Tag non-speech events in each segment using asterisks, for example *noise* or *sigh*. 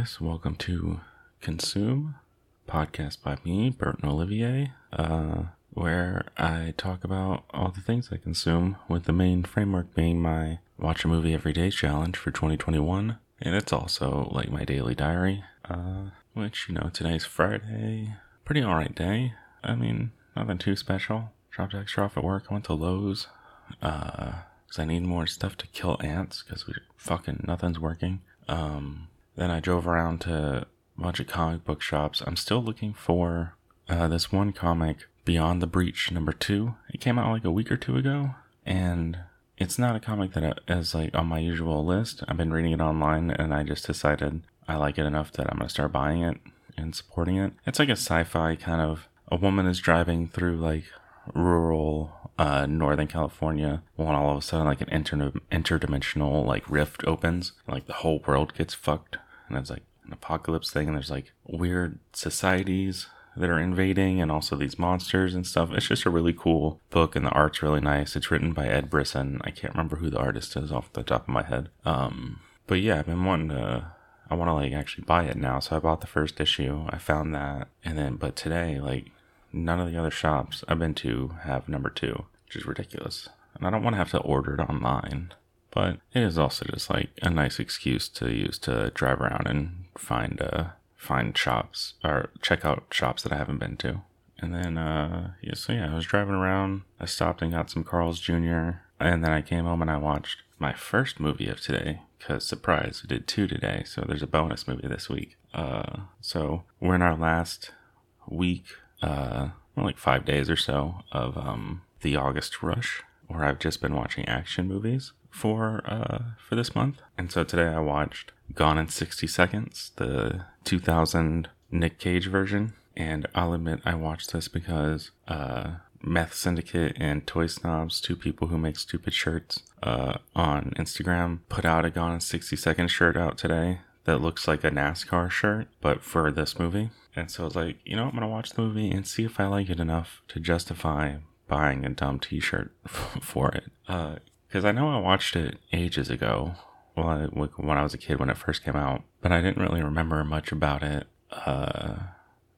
Guys, welcome to Consume, podcast by me, Burton Olivier, uh, where I talk about all the things I consume, with the main framework being my watch a movie every day challenge for 2021, and it's also like my daily diary, uh, which, you know, today's Friday, pretty alright day. I mean, nothing too special. Dropped Dexter off at work, I went to Lowe's, uh, because I need more stuff to kill ants, because we fucking nothing's working. Um, then I drove around to a bunch of comic book shops. I'm still looking for uh, this one comic, Beyond the Breach number two. It came out like a week or two ago, and it's not a comic that is like on my usual list. I've been reading it online, and I just decided I like it enough that I'm gonna start buying it and supporting it. It's like a sci-fi kind of. A woman is driving through like rural uh, Northern California when all of a sudden like an inter- interdimensional like rift opens, like the whole world gets fucked, and it's like an apocalypse thing, and there's like weird societies that are invading, and also these monsters and stuff. It's just a really cool book, and the art's really nice. It's written by Ed Brisson. I can't remember who the artist is off the top of my head. Um, but yeah, I've been wanting to. I want to like actually buy it now, so I bought the first issue. I found that, and then but today like none of the other shops I've been to have number two, which is ridiculous. And I don't want to have to order it online, but it is also just like a nice excuse to use to drive around and find uh find shops or check out shops that I haven't been to. And then uh yeah, so yeah, I was driving around. I stopped and got some Carl's Jr. And then I came home and I watched my first movie of today because surprise, we did two today, so there's a bonus movie this week. Uh, so we're in our last week uh, like five days or so of um, the August rush, where I've just been watching action movies for uh, for this month. And so today I watched Gone in 60 Seconds, the 2000 Nick Cage version. And I'll admit I watched this because uh, Meth Syndicate and Toy Snobs, two people who make stupid shirts uh, on Instagram, put out a Gone in 60 Seconds shirt out today that looks like a NASCAR shirt, but for this movie. And so I was like, you know, I'm going to watch the movie and see if I like it enough to justify buying a dumb t shirt *laughs* for it. Because I know I watched it ages ago. Well, I, when I was a kid when it first came out, but I didn't really remember much about it. Uh,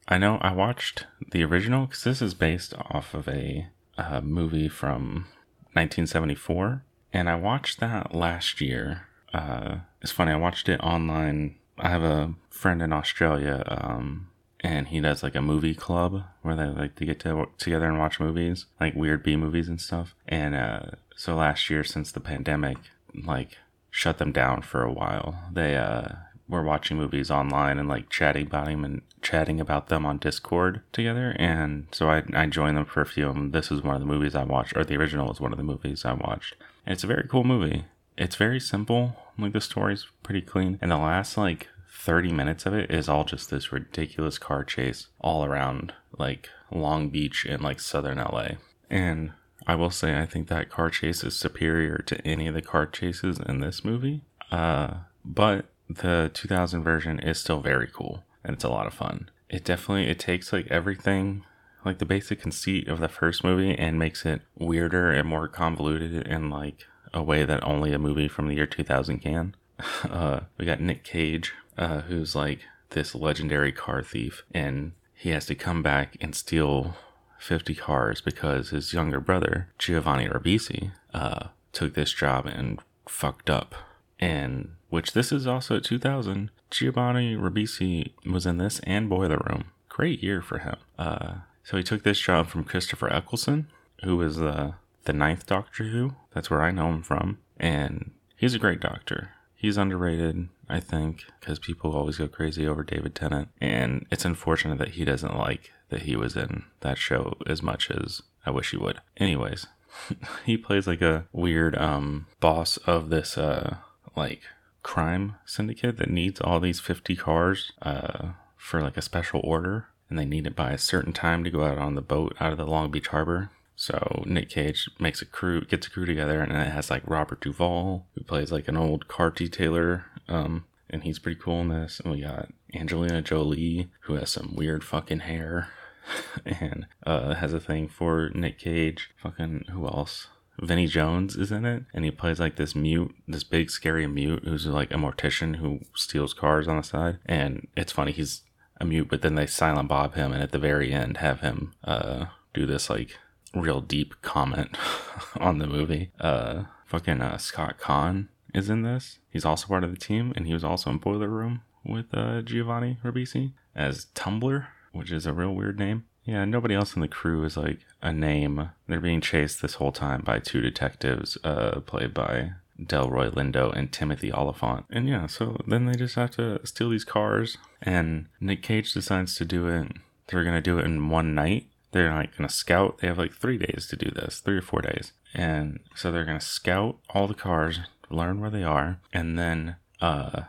I know I watched the original because this is based off of a, a movie from 1974, and I watched that last year. Uh, it's funny, I watched it online. I have a friend in Australia um, and he does like a movie club where they like to get to work together and watch movies, like weird B movies and stuff. And uh, so last year, since the pandemic, like shut them down for a while, they uh, were watching movies online and like chatting about them and chatting about them on Discord together. And so I I joined them for a few them. This is one of the movies I watched, or the original is one of the movies I watched. And it's a very cool movie. It's very simple. Like the story's pretty clean. And the last like 30 minutes of it is all just this ridiculous car chase all around like Long Beach and like southern LA. And I will say, I think that car chase is superior to any of the car chases in this movie. Uh, but the 2000 version is still very cool and it's a lot of fun. It definitely it takes like everything like the basic conceit of the first movie and makes it weirder and more convoluted in like a way that only a movie from the year 2000 can. *laughs* Uh, we got Nick Cage, uh, who's like this legendary car thief, and he has to come back and steal 50 cars because his younger brother, Giovanni Ribisi, uh, took this job and fucked up. And which this is also 2000. Giovanni Ribisi was in this and Boiler Room. Great year for him. Uh, so he took this job from Christopher Eccleston, who was uh, the ninth Doctor Who. That's where I know him from. And he's a great doctor. He's underrated, I think, because people always go crazy over David Tennant. And it's unfortunate that he doesn't like that he was in that show as much as I wish he would. Anyways, *laughs* he plays like a weird um, boss of this uh, like crime syndicate that needs all these 50 cars uh, for like a special order. And they need it by a certain time to go out on the boat out of the Long Beach Harbor. So Nick Cage makes a crew, gets a crew together, and it has like Robert Duvall, who plays like an old car detailer, um, and he's pretty cool in this. And we got Angelina Jolie, who has some weird fucking hair, *laughs* and uh, has a thing for Nick Cage. Fucking who else? Vinnie Jones is in it, and he plays like this mute, this big scary mute who's like a mortician who steals cars on the side. And it's funny, he's a mute, but then they silent bob him, and at the very end have him uh, do this like real deep comment *laughs* on the movie. Uh, fucking uh, Scott Caan is in this. He's also part of the team, and he was also in Boiler Room with uh, Giovanni Ribisi as Tumbler, which is a real weird name. Yeah, nobody else in the crew is like a name. They're being chased this whole time by two detectives, uh, played by Delroy Lindo and Timothy Olyphant. And yeah, so then they just have to steal these cars, and Nick Cage decides to do it. They're gonna do it in one night. They're like gonna scout. They have like three days to do this, three or four days, and so they're gonna scout all the cars, learn where they are, and then uh,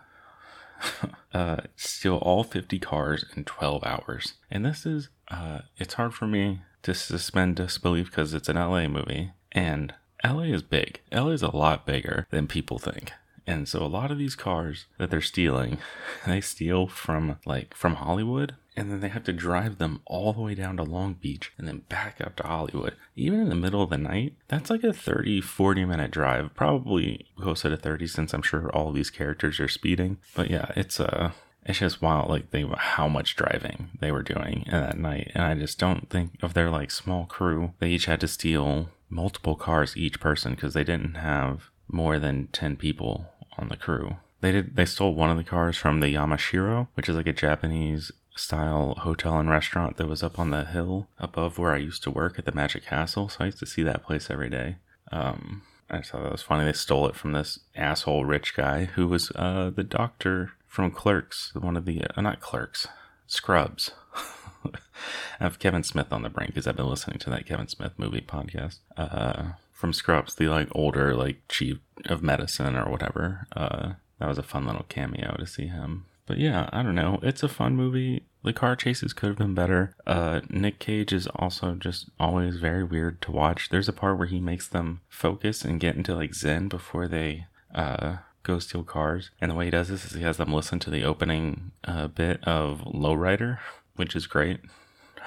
*laughs* uh, steal all 50 cars in 12 hours. And this is, uh, it's hard for me to suspend disbelief because it's an LA movie. And LA is big. LA is a lot bigger than people think. And so a lot of these cars that they're stealing, *laughs* they steal from like from Hollywood and then they have to drive them all the way down to Long Beach and then back up to Hollywood. Even in the middle of the night, that's like a 30, 40 minute drive. Probably closer to 30 since I'm sure all these characters are speeding. But yeah, it's uh it's just wild like they how much driving they were doing that night. And I just don't think of their like small crew. They each had to steal multiple cars each person because they didn't have more than 10 people on the crew. They did they stole one of the cars from the Yamashiro, which is like a Japanese style hotel and restaurant that was up on the hill above where I used to work at the Magic Castle. So I used to see that place every day. Um, I just thought that was funny. They stole it from this asshole rich guy who was uh, the doctor from Clerks, one of the uh, not Clerks, Scrubs. *laughs* I have Kevin Smith on the brain because I've been listening to that Kevin Smith movie podcast. Uh, from Scrubs, the like older like chief of medicine or whatever. Uh, that was a fun little cameo to see him. But yeah, I don't know. It's a fun movie. The car chases could have been better. Uh, Nick Cage is also just always very weird to watch. There's a part where he makes them focus and get into like Zen before they uh, go steal cars. And the way he does this is he has them listen to the opening uh, bit of Lowrider, which is great.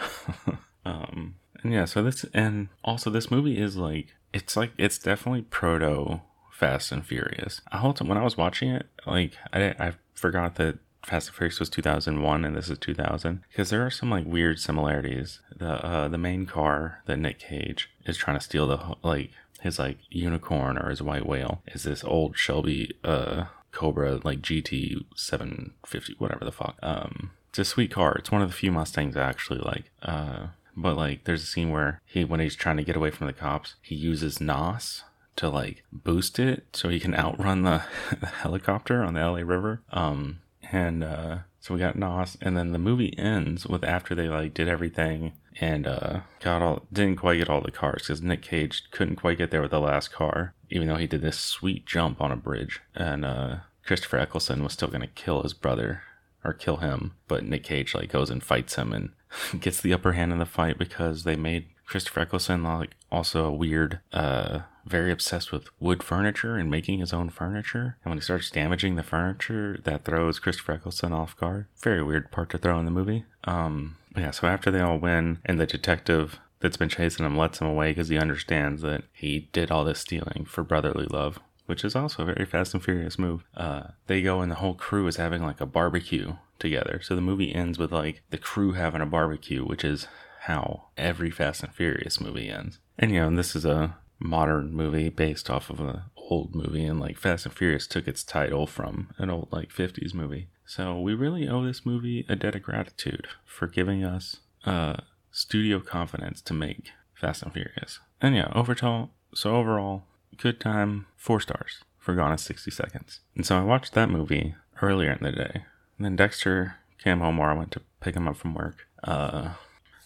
*laughs* um, and yeah, so this, and also this movie is like, it's like, it's definitely proto Fast and Furious. I hold when I was watching it, like, I, I forgot that Fast and Furious was 2001 and this is 2000 because there are some like weird similarities. The uh, the main car that Nick Cage is trying to steal the like his like unicorn or his white whale is this old Shelby uh Cobra like GT 750 whatever the fuck. Um it's a sweet car. It's one of the few Mustangs I actually like. Uh but like there's a scene where he when he's trying to get away from the cops, he uses NOS to like boost it so he can outrun the, *laughs* the helicopter on the LA River. Um and uh, so we got Nos, and then the movie ends with after they like did everything and uh, got all didn't quite get all the cars because Nick Cage couldn't quite get there with the last car, even though he did this sweet jump on a bridge, and uh, Christopher Eccleston was still gonna kill his brother or kill him, but Nick Cage like goes and fights him and *laughs* gets the upper hand in the fight because they made Christopher Eccleston like also a weird uh very obsessed with wood furniture and making his own furniture. And when he starts damaging the furniture, that throws Christopher Eccleston off guard. Very weird part to throw in the movie. Um, yeah, so after they all win, and the detective that's been chasing him lets him away because he understands that he did all this stealing for brotherly love, which is also a very Fast and Furious move. Uh, they go and the whole crew is having like a barbecue together. So the movie ends with like the crew having a barbecue, which is how every Fast and Furious movie ends. And you know, and this is a modern movie based off of an old movie and like Fast and Furious took its title from an old like 50s movie. So we really owe this movie a debt of gratitude for giving us uh studio confidence to make Fast and Furious. And yeah, overall so overall, good time, four stars for Gone in 60 Seconds. And so I watched that movie earlier in the day. And then Dexter came home or I went to pick him up from work. Uh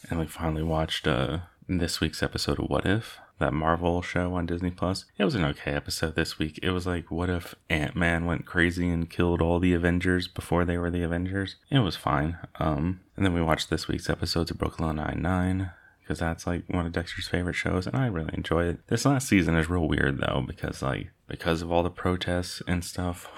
and we finally watched uh this week's episode of What If that Marvel show on Disney Plus. It was an okay episode this week. It was like, what if Ant Man went crazy and killed all the Avengers before they were the Avengers? It was fine. Um, and then we watched this week's episodes of Brooklyn Nine Nine because that's like one of Dexter's favorite shows, and I really enjoy it. This last season is real weird though because like because of all the protests and stuff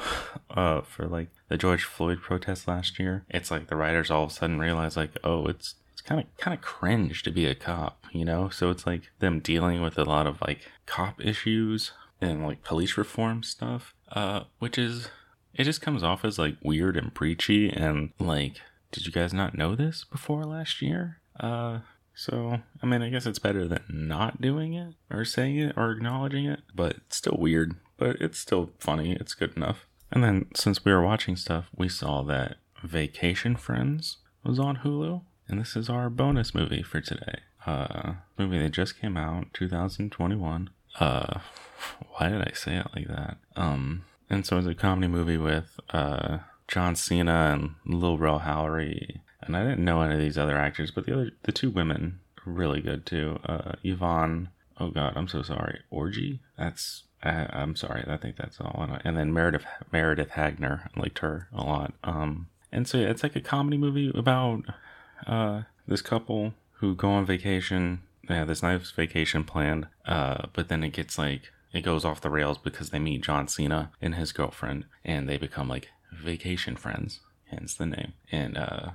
*laughs* uh, for like the George Floyd protests last year. It's like the writers all of a sudden realize like, oh, it's it's kind of kind of cringe to be a cop, you know. So it's like them dealing with a lot of like cop issues and like police reform stuff, uh, which is it just comes off as like weird and preachy and like, did you guys not know this before last year? Uh, so I mean, I guess it's better than not doing it or saying it or acknowledging it, but it's still weird. But it's still funny. It's good enough. And then since we were watching stuff, we saw that Vacation Friends was on Hulu, and this is our bonus movie for today. Uh, movie that just came out, 2021. Uh, why did I say it like that? Um, and so it's a comedy movie with uh John Cena and Lil Rel Howery, and I didn't know any of these other actors, but the other the two women are really good too. Uh, Yvonne, oh god, I'm so sorry, Orji, That's I, I'm sorry, I think that's all. And then Meredith Meredith Hagner, I liked her a lot. Um, and so yeah, it's like a comedy movie about uh, this couple who go on vacation. They have this nice vacation planned, uh, but then it gets like it goes off the rails because they meet John Cena and his girlfriend, and they become like vacation friends, hence the name, and uh,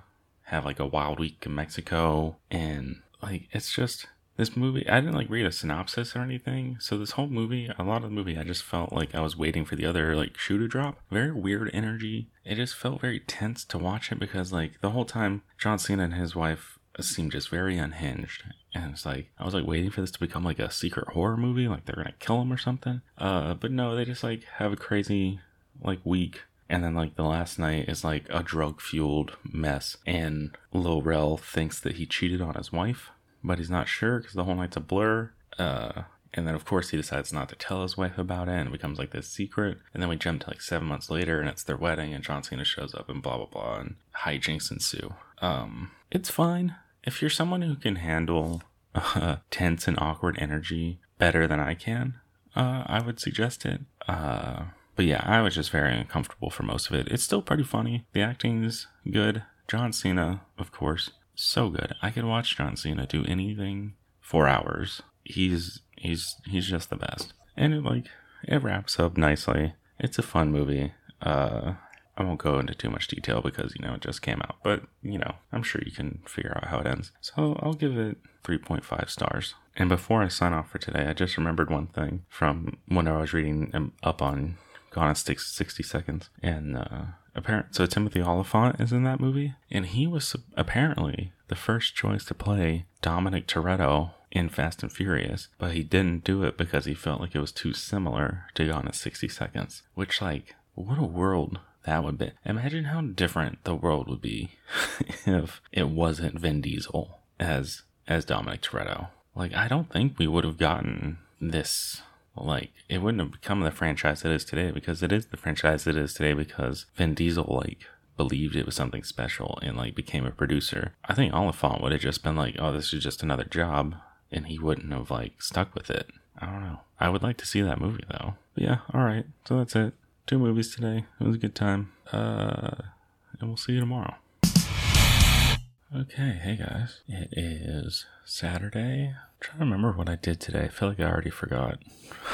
have like a wild week in Mexico, and like it's just this movie i didn't like read a synopsis or anything so this whole movie a lot of the movie i just felt like i was waiting for the other like shoe to drop. Very weird energy. It just felt very tense to watch it because like the whole time john cena and his wife seemed just very unhinged and it's like i was like waiting for this to become like a secret horror movie like they're gonna kill him or something. Uh but no they just like have a crazy like week and then like the last night is like a drug fueled mess and Lil Rel thinks that he cheated on his wife but he's not sure because the whole night's a blur. Uh, and then of course he decides not to tell his wife about it and it becomes like this secret. And then we jump to like seven months later and it's their wedding and John Cena shows up and blah blah blah and hijinks ensue. Um, it's fine if you're someone who can handle uh, tense and awkward energy better than I can. Uh, I would suggest it. Uh, but yeah, I was just very uncomfortable for most of it. It's still pretty funny. The acting's good. John Cena, of course, so good. I could watch John Cena do anything for hours. He's he's he's just the best. And it like it wraps up nicely. It's a fun movie. Uh I won't go into too much detail because you know it just came out, but you know, I'm sure you can figure out how it ends. So I'll give it 3.5 stars. And before I sign off for today, I just remembered one thing from when I was reading up on Gone in 60 Seconds. And uh, apparent, so Timothy Olyphant is in that movie. And he was apparently the first choice to play Dominic Toretto in Fast and Furious, but he didn't do it because he felt like it was too similar to Gone in 60 Seconds. Which, like, what a world that would be. Imagine how different the world would be *laughs* if it wasn't Vin Diesel as as Dominic Toretto. Like, I don't think we would have gotten this like it wouldn't have become the franchise it is today because it is the franchise it is today because Vin Diesel like believed it was something special and like became a producer. I think Olyphant would have just been like, oh, this is just another job, and he wouldn't have like stuck with it. I don't know. I would like to see that movie though. But yeah, all right. So that's it. Two movies today. It was a good time. Uh, and we'll see you tomorrow. Okay, hey guys. It is Saturday. Trying to remember what I did today. I feel like I already forgot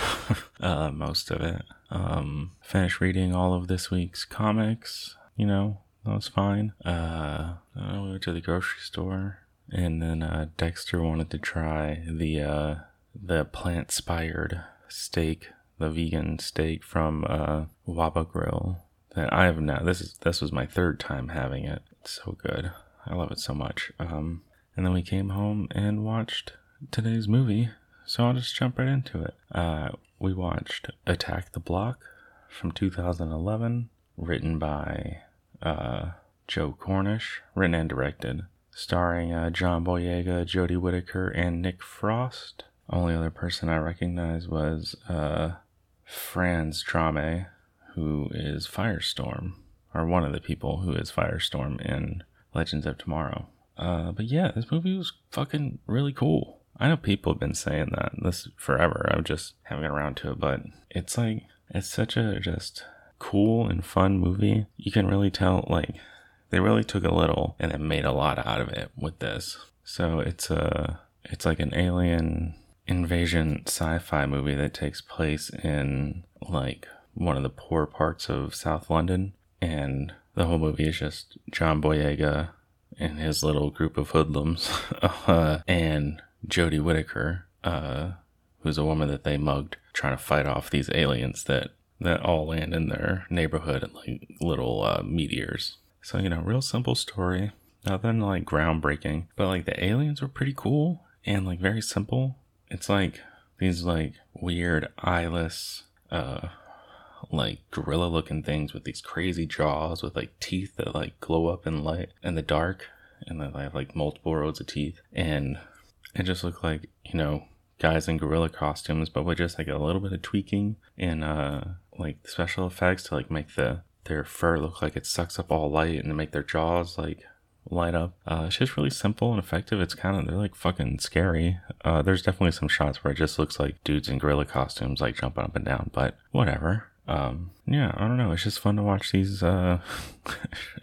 *laughs* uh, most of it. Um, finished reading all of this week's comics. You know, that was fine. Uh, I went to the grocery store, and then uh, Dexter wanted to try the uh, the plant spired steak, the vegan steak from uh, Waba Grill. That I have now. This is this was my third time having it. It's so good. I love it so much. Um, and then we came home and watched today's movie. So I'll just jump right into it. Uh, we watched Attack the Block from 2011, written by uh, Joe Cornish, written and directed, starring uh, John Boyega, Jodie Whittaker, and Nick Frost. Only other person I recognized was uh, Franz Drameh, who is Firestorm, or one of the people who is Firestorm in Legends of Tomorrow. Uh, but yeah, this movie was fucking really cool. I know people have been saying that this forever. I'm just haven't got around to it, but it's like it's such a just cool and fun movie. You can really tell like they really took a little and then made a lot out of it with this. So it's a it's like an alien invasion sci-fi movie that takes place in like one of the poor parts of South London and the whole movie is just John Boyega and his little group of hoodlums, *laughs* uh, and Jodie Whittaker, uh, who's a woman that they mugged, trying to fight off these aliens that that all land in their neighborhood like little uh, meteors. So you know, real simple story, nothing like groundbreaking, but like the aliens were pretty cool and like very simple. It's like these like weird eyeless, uh, like gorilla looking things with these crazy jaws with like teeth that like glow up in light in the dark, and they have like multiple rows of teeth, and it just looked like you know guys in gorilla costumes, but with just like a little bit of tweaking and uh like special effects to like make the their fur look like it sucks up all light and to make their jaws like light up. Uh, it's just really simple and effective. It's kind of they're like fucking scary. Uh, there's definitely some shots where it just looks like dudes in gorilla costumes like jumping up and down, but whatever. Um, yeah, I don't know. It's just fun to watch these uh, *laughs*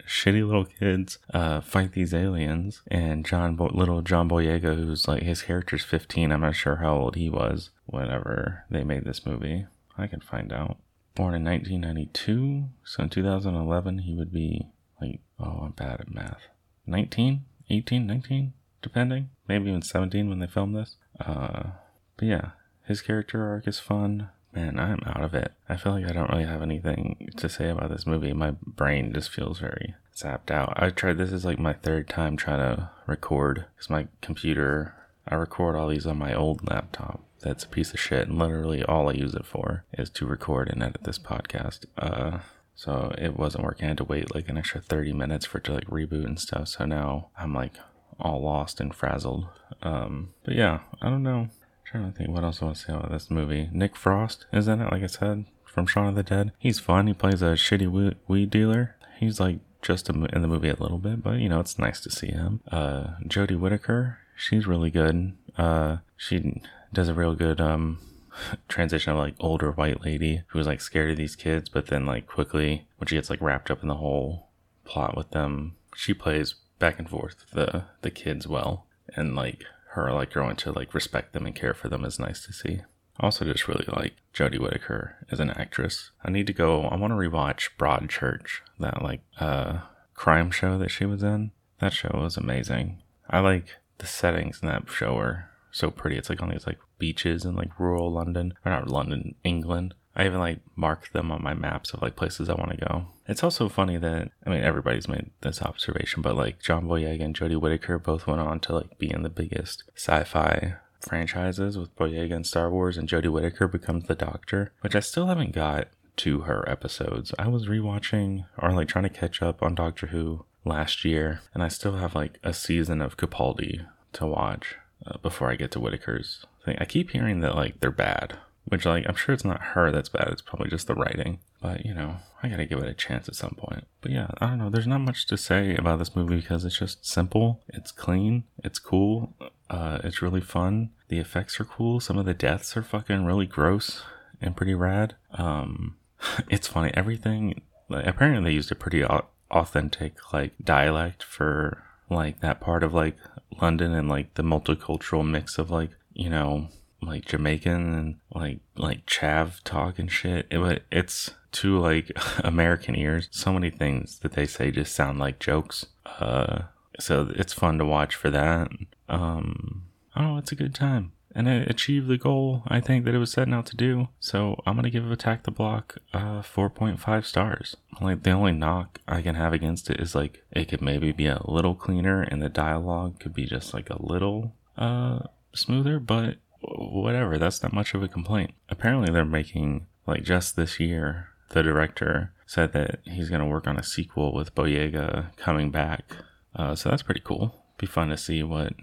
shitty little kids uh, fight these aliens. And John, Bo- little John Boyega, who's like his character's 15. I'm not sure how old he was whenever they made this movie. I can find out. Born in 1992, so in 2011 he would be like, oh, I'm bad at math. 19, 18, 19, depending. Maybe even 17 when they filmed this. Uh, but yeah, his character arc is fun. Man, I'm out of it. I feel like I don't really have anything to say about this movie. My brain just feels very zapped out. I tried, this is like my third time trying to record because my computer, I record all these on my old laptop. That's a piece of shit, and literally all I use it for is to record and edit this podcast. Uh, so it wasn't working. I had to wait like an extra 30 minutes for it to like reboot and stuff. So now I'm like all lost and frazzled. Um, but yeah, I don't know. Trying to think what else I want to say about this movie. Nick Frost is in it, like I said, from Shaun of the Dead. He's fun. He plays a shitty weed dealer. He's like just in the movie a little bit, but you know, it's nice to see him. Uh, Jodie Whittaker, she's really good. Uh, she does a real good um *laughs* transition of like older white lady who's like scared of these kids, but then like quickly when she gets like wrapped up in the whole plot with them, she plays back and forth the the kids well, and like her like growing to like respect them and care for them is nice to see. Also, just really like Jodie Whittaker as an actress. I need to go. I want to rewatch Broadchurch, that like uh crime show that she was in. That show was amazing. I like the settings in that show are so pretty. It's like on these like beaches in like rural London, or not London, England. I even like mark them on my maps of like places I want to go. It's also funny that I mean everybody's made this observation, but like John Boyega and Jodie Whittaker both went on to like be in the biggest sci-fi franchises with Boyega and Star Wars, and Jodie Whittaker becomes the Doctor, which I still haven't got to her episodes. I was rewatching or like trying to catch up on Doctor Who last year, and I still have like a season of Capaldi to watch uh, before I get to Whittaker's thing. I keep hearing that like they're bad, which like I'm sure it's not her that's bad. It's probably just the writing. But you know, I gotta give it a chance at some point. But yeah, I don't know. There's not much to say about this movie because it's just simple. It's clean. It's cool. Uh, it's really fun. The effects are cool. Some of the deaths are fucking really gross and pretty rad. Um, *laughs* it's funny. Everything. Like, apparently, they used a pretty authentic like dialect for like that part of like London and like the multicultural mix of like you know like Jamaican and like like chav talk and shit. It it's to like *laughs* American ears. So many things that they say just sound like jokes. Uh, so it's fun to watch for that. Um, oh, it's a good time. And it achieved the goal I think that it was setting out to do. So I'm gonna give Attack the Block uh 4.5 stars. Like the only knock I can have against it is like it could maybe be a little cleaner and the dialogue could be just like a little uh smoother, but whatever, that's not much of a complaint. Apparently they're making like just this year the director said that he's going to work on a sequel with Boyega coming back. Uh, so that's pretty cool. Be fun to see what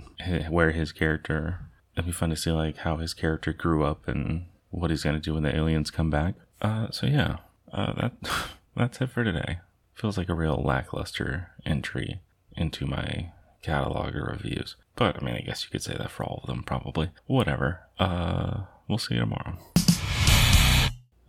where his character. It'd be fun to see like how his character grew up and what he's going to do when the aliens come back. Uh, so yeah, uh, that *laughs* that's it for today. Feels like a real lackluster entry into my catalog of reviews. But I mean, I guess you could say that for all of them, probably. Whatever. Uh, we'll see you tomorrow.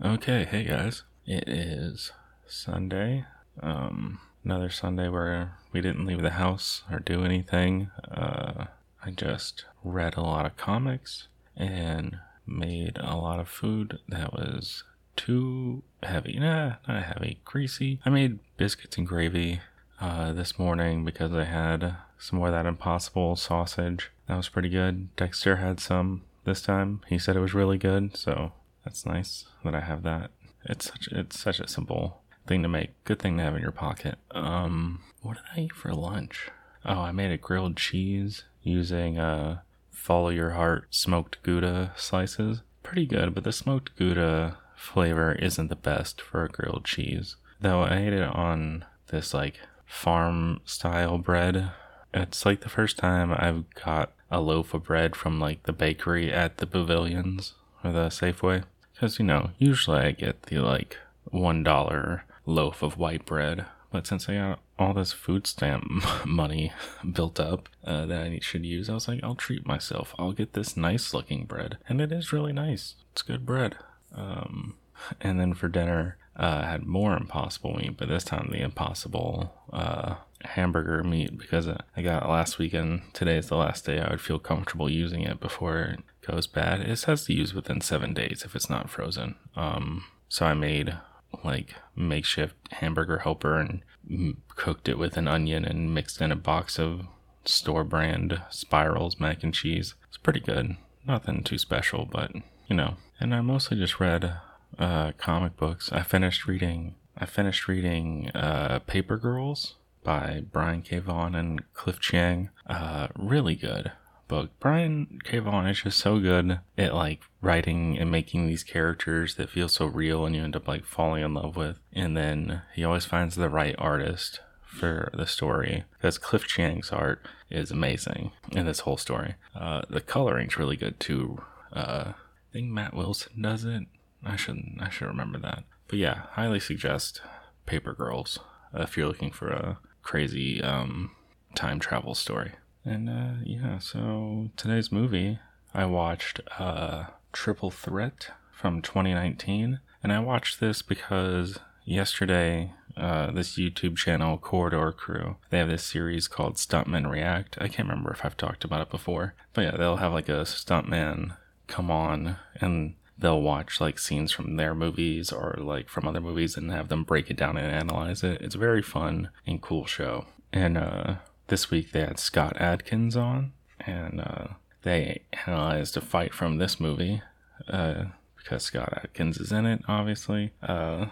Okay, hey guys. It is Sunday. Um, another Sunday where we didn't leave the house or do anything. Uh, I just read a lot of comics and made a lot of food that was too heavy. Nah, not heavy, greasy. I made biscuits and gravy uh, this morning because I had some more of that impossible sausage. That was pretty good. Dexter had some this time. He said it was really good, so that's nice that I have that. It's such it's such a simple thing to make. Good thing to have in your pocket. Um, what did I eat for lunch? Oh, I made a grilled cheese using uh follow your heart smoked gouda slices. Pretty good, but the smoked gouda flavor isn't the best for a grilled cheese. Though I ate it on this like farm style bread. It's like the first time I've got a loaf of bread from like the bakery at the pavilions or the Safeway. Because, you know, usually I get the like $1 loaf of white bread. But since I got all this food stamp *laughs* money *laughs* built up uh, that I should use, I was like, I'll treat myself. I'll get this nice looking bread. And it is really nice. It's good bread. Um, and then for dinner, uh, had more impossible meat, but this time the impossible uh, hamburger meat because I got it last weekend. Today is the last day I would feel comfortable using it before it goes bad. It says to use within seven days if it's not frozen. Um, so I made like makeshift hamburger helper and m- cooked it with an onion and mixed in a box of store brand spirals mac and cheese. It's pretty good. Nothing too special, but you know. And I mostly just read uh, comic books. I finished reading. I finished reading uh, Paper Girls by Brian K. Vaughan and Cliff Chiang. Uh, really good book. Brian K. Vaughan is just so good at like writing and making these characters that feel so real and you end up like falling in love with. And then he always finds the right artist for the story because Cliff Chiang's art is amazing in this whole story. Uh, the coloring's really good too. Uh, I think Matt Wilson does it. I should I should remember that. But yeah, highly suggest Paper Girls uh, if you're looking for a crazy um, time travel story. And uh, yeah, so today's movie I watched uh, Triple Threat from 2019, and I watched this because yesterday uh, this YouTube channel, Corridor Crew. They have this series called Stuntman React. I can't remember if I've talked about it before, but yeah, they'll have like a stuntman come on and they'll watch like scenes from their movies or like from other movies and have them break it down and analyze it. It's a very fun and cool show. And uh, this week they had Scott Adkins on, and uh, they analyzed a fight from this movie uh, because Scott Adkins is in it, obviously. Uh,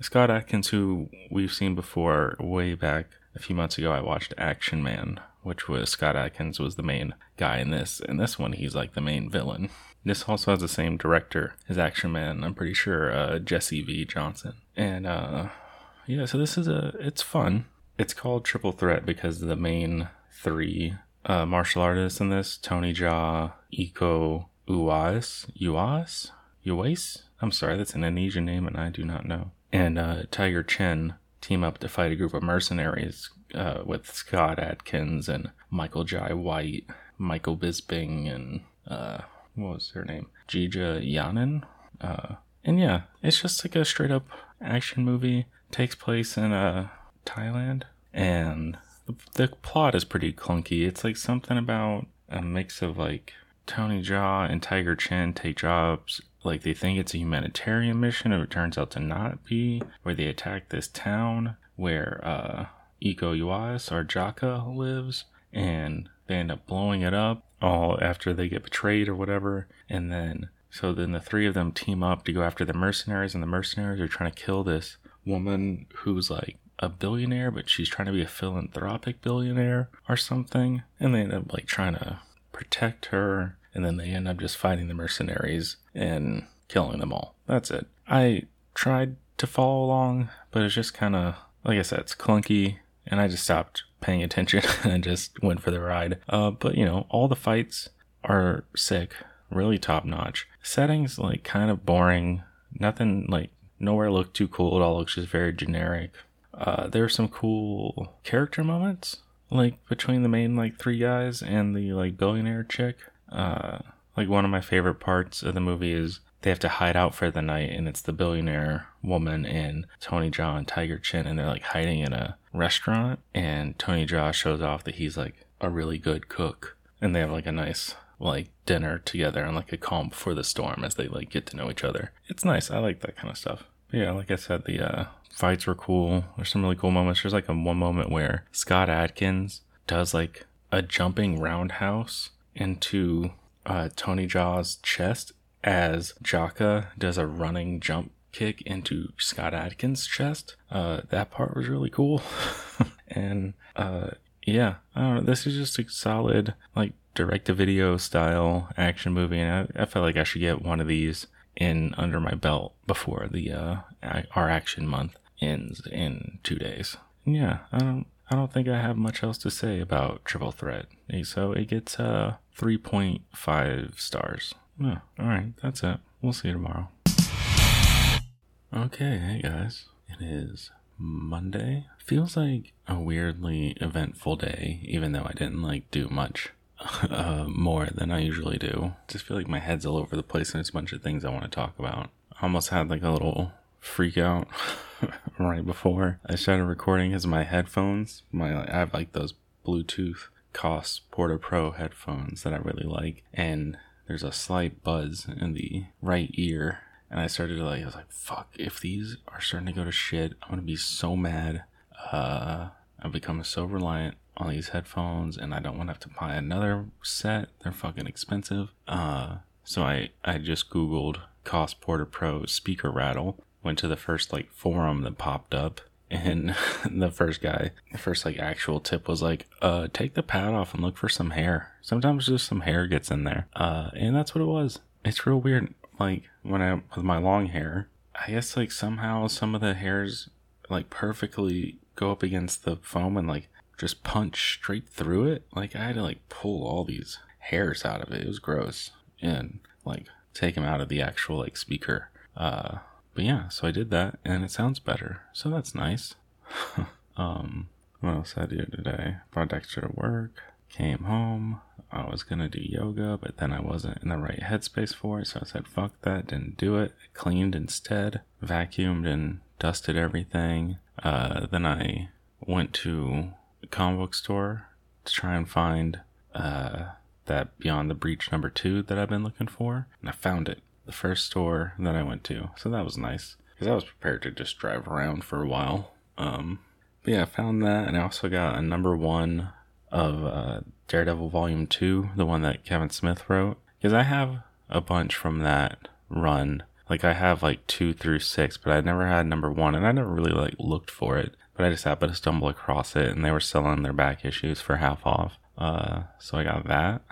Scott Adkins, who we've seen before way back a few months ago. I watched Action Man, which was Scott Adkins was the main guy in this. In this one, he's like the main villain. This also has the same director as Action Man. I'm pretty sure uh, Jesse V. Johnson. And uh, yeah, so this is a it's fun. It's called Triple Threat because the main three uh, martial artists in this Tony Jaa, Iko Uwais, Uwais, Uwais. I'm sorry, that's an Indonesian name, and I do not know. And uh, Tiger Chen team up to fight a group of mercenaries uh, with Scott Adkins and Michael Jai White, Michael Bisping, and uh, what was her name? Jeeja Yanin. Uh, and yeah, it's just like a straight up action movie. Takes place in uh, Thailand, and the, the plot is pretty clunky. It's like something about a mix of like Tony Jaa and Tiger Chen take jobs like they think it's a humanitarian mission, and it turns out to not be. Where they attack this town where uh, Iko Uwais or Jaka lives, and they end up blowing it up all after they get betrayed or whatever. And then, so then the three of them team up to go after the mercenaries, and the mercenaries are trying to kill this woman who's like a billionaire, but she's trying to be a philanthropic billionaire or something. And they end up like trying to protect her. And then they end up just fighting the mercenaries and killing them all. That's it. I tried to follow along, but it's just kind of, like I said, it's clunky. And I just stopped paying attention *laughs* and just went for the ride. Uh, but you know, all the fights are sick, really top notch. Settings like kind of boring. Nothing like nowhere looked too cool. It all looks just very generic. Uh, there are some cool character moments, like between the main like three guys and the like billionaire chick. Uh, like one of my favorite parts of the movie is they have to hide out for the night, and it's the billionaire woman and Tony Jaa and Tiger Chen and they're like hiding in a restaurant, and Tony Jaa shows off that he's like a really good cook, and they have like a nice like dinner together and like a calm before the storm as they like get to know each other. It's nice. I like that kind of stuff. yeah, like I said, the uh, fights were cool. There's some really cool moments. There's like a one moment where Scott Adkins does like a jumping roundhouse into uh, Tony Jaa's chest as Jaka does a running jump kick into Scott Adkins' chest. Uh, that part was really cool. *laughs* and uh, yeah, I don't know. This is just a solid, like, direct to video style action movie. And I, I felt like I should get one of these in under my belt before the uh, our action month ends in two days. Yeah, I don't I don't think I have much else to say about Triple Threat. So it gets uh 3.5 stars. Yeah, all right, that's it. We'll see you tomorrow. Okay, hey guys. It is Monday. Feels like a weirdly eventful day, even though I didn't like do much *laughs* uh, more than I usually do. Just feel like my head's all over the place and there's a bunch of things I want to talk about. I almost had like a little freak out *laughs* right before I started recording because my headphones, my I have like those Bluetooth Koss Porta Pro headphones that I really like, and there's a slight buzz in the right ear. And I started to like, I was like, fuck, if these are starting to go to shit, I'm gonna be so mad. Uh, I've become so reliant on these headphones and I don't want to have to buy another set. They're fucking expensive. Uh, so I, I just Googled Koss Porta Pro speaker rattle, went to the first like forum that popped up and *laughs* the first guy, the first like actual tip was like, uh, take the pad off and look for some hair. Sometimes just some hair gets in there. Uh, and that's what it was. It's real weird. Like when I, with my long hair, I guess like somehow some of the hairs like perfectly go up against the foam and like just punch straight through it. Like I had to like pull all these hairs out of it. It was gross. And like take them out of the actual like speaker. Uh, but yeah, so I did that and it sounds better. So that's nice. *laughs* um, what else I do today? Brought Dexter to work, came home. I was gonna do yoga, but then I wasn't in the right headspace for it, so I said, fuck that, didn't do it. I cleaned instead, vacuumed and dusted everything. Uh, then I went to a comic book store to try and find uh, that Beyond the Breach number two that I've been looking for, and I found it. The first store that I went to, so that was nice because I was prepared to just drive around for a while. Um, but yeah, I found that, and I also got a number one of uh, Daredevil Volume Two, the one that Kevin Smith wrote, because I have a bunch from that run. Like I have like two through six, but I never had number one, and I never really like looked for it. But I just happened to stumble across it, and they were selling their back issues for half off. Uh, so I got that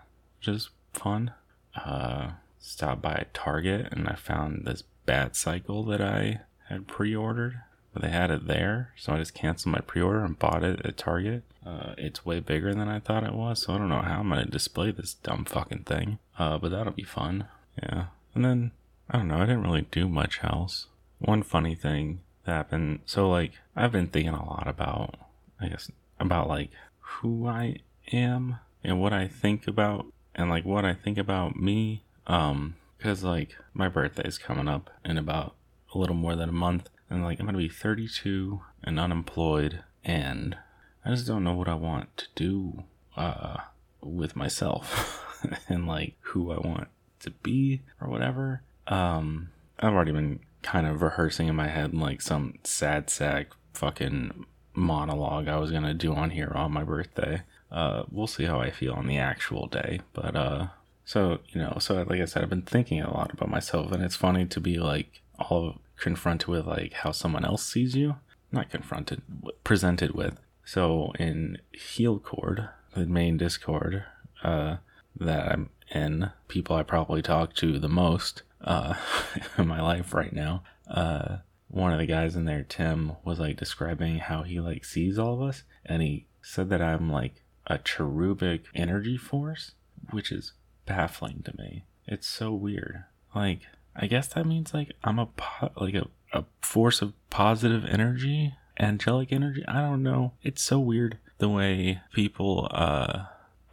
which is fun. Uh, stopped by a Target and I found this Bat Cycle that I had pre-ordered, but they had it there, so I just canceled my pre-order and bought it at Target. Uh, it's way bigger than I thought it was, so I don't know how I'm gonna display this dumb fucking thing. Uh, but that'll be fun. Yeah, and then I don't know. I didn't really do much else. One funny thing that happened. So like I've been thinking a lot about, I guess, about like who I am and what I think about and like what I think about me. Um, because like my birthday is coming up in about a little more than a month, and like I'm gonna be 32 and unemployed, and I just don't know what I want to do uh with myself *laughs* and like who I want to be or whatever. Um, I've already been kind of rehearsing in my head like some sad sack fucking monologue I was gonna do on here on my birthday. Uh, we'll see how I feel on the actual day. But uh, so you know, so like I said, I've been thinking a lot about myself, and it's funny to be like all confronted with like how someone else sees you, not confronted, presented with. So in Heal Cord, the main Discord uh, that I'm in, people I probably talk to the most uh, *laughs* in my life right now. Uh, one of the guys in there, Tim, was like describing how he like sees all of us, and he said that I'm like a cherubic energy force, which is baffling to me. It's so weird. Like, I guess that means like I'm a po- like a, a force of positive energy, angelic energy. I don't know. It's so weird the way people uh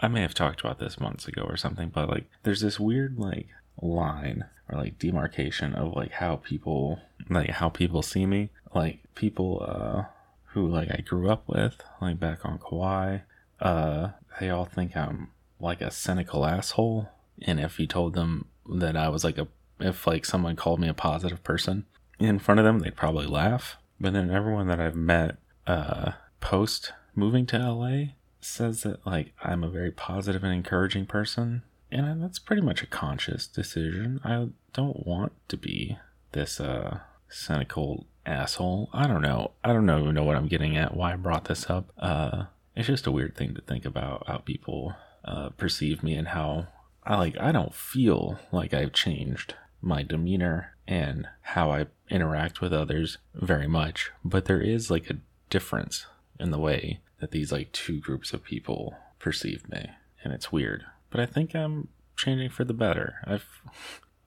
I may have talked about this months ago or something, but like there's this weird like line or like demarcation of like how people like how people see me. Like people uh who like I grew up with, like back on Kauai, uh, they all think I'm like a cynical asshole. And if you told them that I was like a, if like someone called me a positive person, in front of them, they'd probably laugh. But then everyone that I've met uh, post moving to LA says that like I'm a very positive and encouraging person, and that's pretty much a conscious decision. I don't want to be this uh, cynical asshole. I don't know. I don't even know what I'm getting at. Why I brought this up. Uh, it's just a weird thing to think about how people uh, perceive me and how I like. I don't feel like I've changed my demeanor and how I interact with others very much, but there is like a difference in the way that these like two groups of people perceive me, and it's weird. But I think I'm changing for the better. I've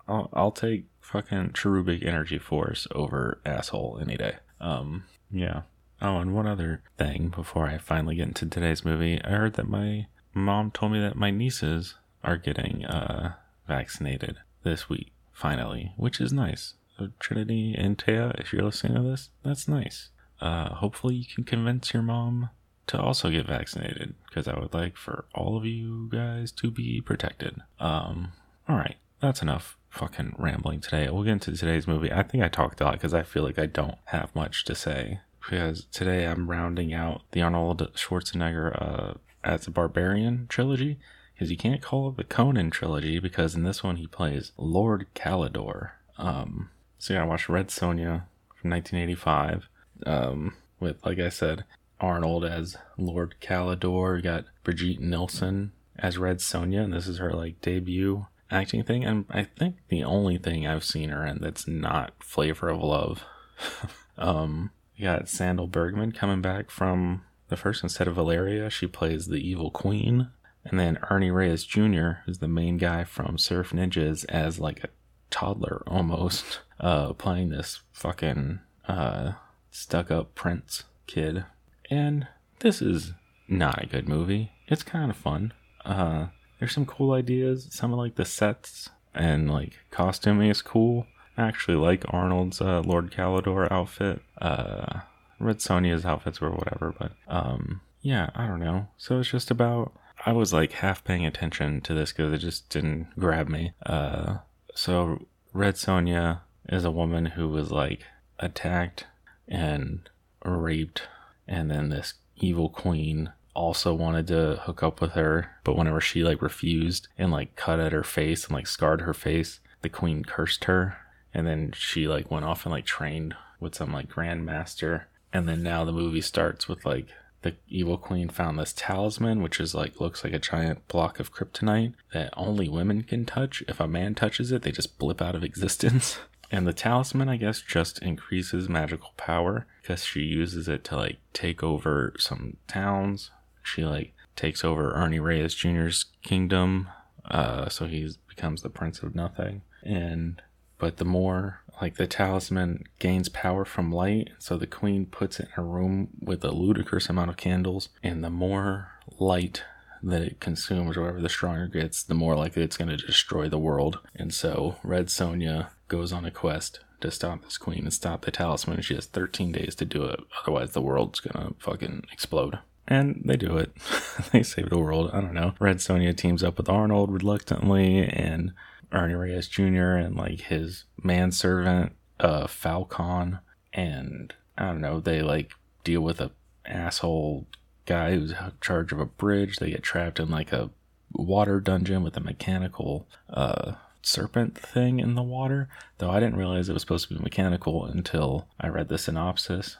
I'll, I'll take fucking cherubic energy force over asshole any day. Um, yeah. Oh, and one other thing before I finally get into today's movie, I heard that my mom told me that my nieces are getting uh, vaccinated this week, finally, which is nice. So Trinity and Taya, if you're listening to this, that's nice. Uh, hopefully, you can convince your mom to also get vaccinated because I would like for all of you guys to be protected. Um, all right, that's enough fucking rambling today. We'll get into today's movie. I think I talked a lot because I feel like I don't have much to say because today I'm rounding out the Arnold Schwarzenegger uh, as a Barbarian trilogy. Because you can't call it the Conan trilogy because in this one he plays Lord Kalidor. Um, so yeah, I watched Red Sonja from 1985 um, with, like I said, Arnold as Lord Kalidor. We got Brigitte Nielsen as Red Sonja, and this is her like debut acting thing. And I think the only thing I've seen her in that's not Flavor of Love. *laughs* um, you got Sandahl Bergman coming back from the first instead of Valeria. She plays the evil queen. And then Ernie Reyes Jr. is the main guy from Surf Ninjas as like a toddler almost, *laughs* uh, playing this fucking uh, stuck up prince kid. And this is not a good movie. It's kind of fun. Uh, there's some cool ideas. Some of like the sets and like costuming is cool. I actually like Arnold's uh, Lord Kalidor outfit. Uh, Red Sonja's outfits were whatever, but um, yeah, I don't know. So it's just about. I was like half paying attention to this because it just didn't grab me. Uh, so Red Sonja is a woman who was like attacked and raped, and then this evil queen also wanted to hook up with her, but whenever she like refused and like cut at her face and like scarred her face, the queen cursed her, and then she like went off and like trained with some like grandmaster, and then now the movie starts with like the evil queen found this talisman, which is like looks like a giant block of kryptonite that only women can touch. If a man touches it, they just blip out of *laughs* existence. And the talisman, I guess, just increases magical power because she uses it to like take over some towns. She like takes over Ernie Reyes Jr.'s kingdom, uh, so he becomes the Prince of Nothing. And but the more like the talisman gains power from light, so the queen puts it in a room with a ludicrous amount of candles, and the more light that it consumes, or whatever the stronger it gets, the more likely it's going to destroy the world. And so Red Sonja goes on a quest to stop this queen and stop the talisman. She has 13 days to do it, otherwise the world's gonna fucking explode. And they do it. *laughs* they save the world. I don't know. Red Sonja teams up with Arnold reluctantly, and Ernie Reyes Jr. and like his manservant, uh, Falkon, and I don't know. They like deal with a asshole guy who's in charge of a bridge. They get trapped in like a water dungeon with a mechanical uh serpent thing in the water, though I didn't realize it was supposed to be mechanical until I read the synopsis.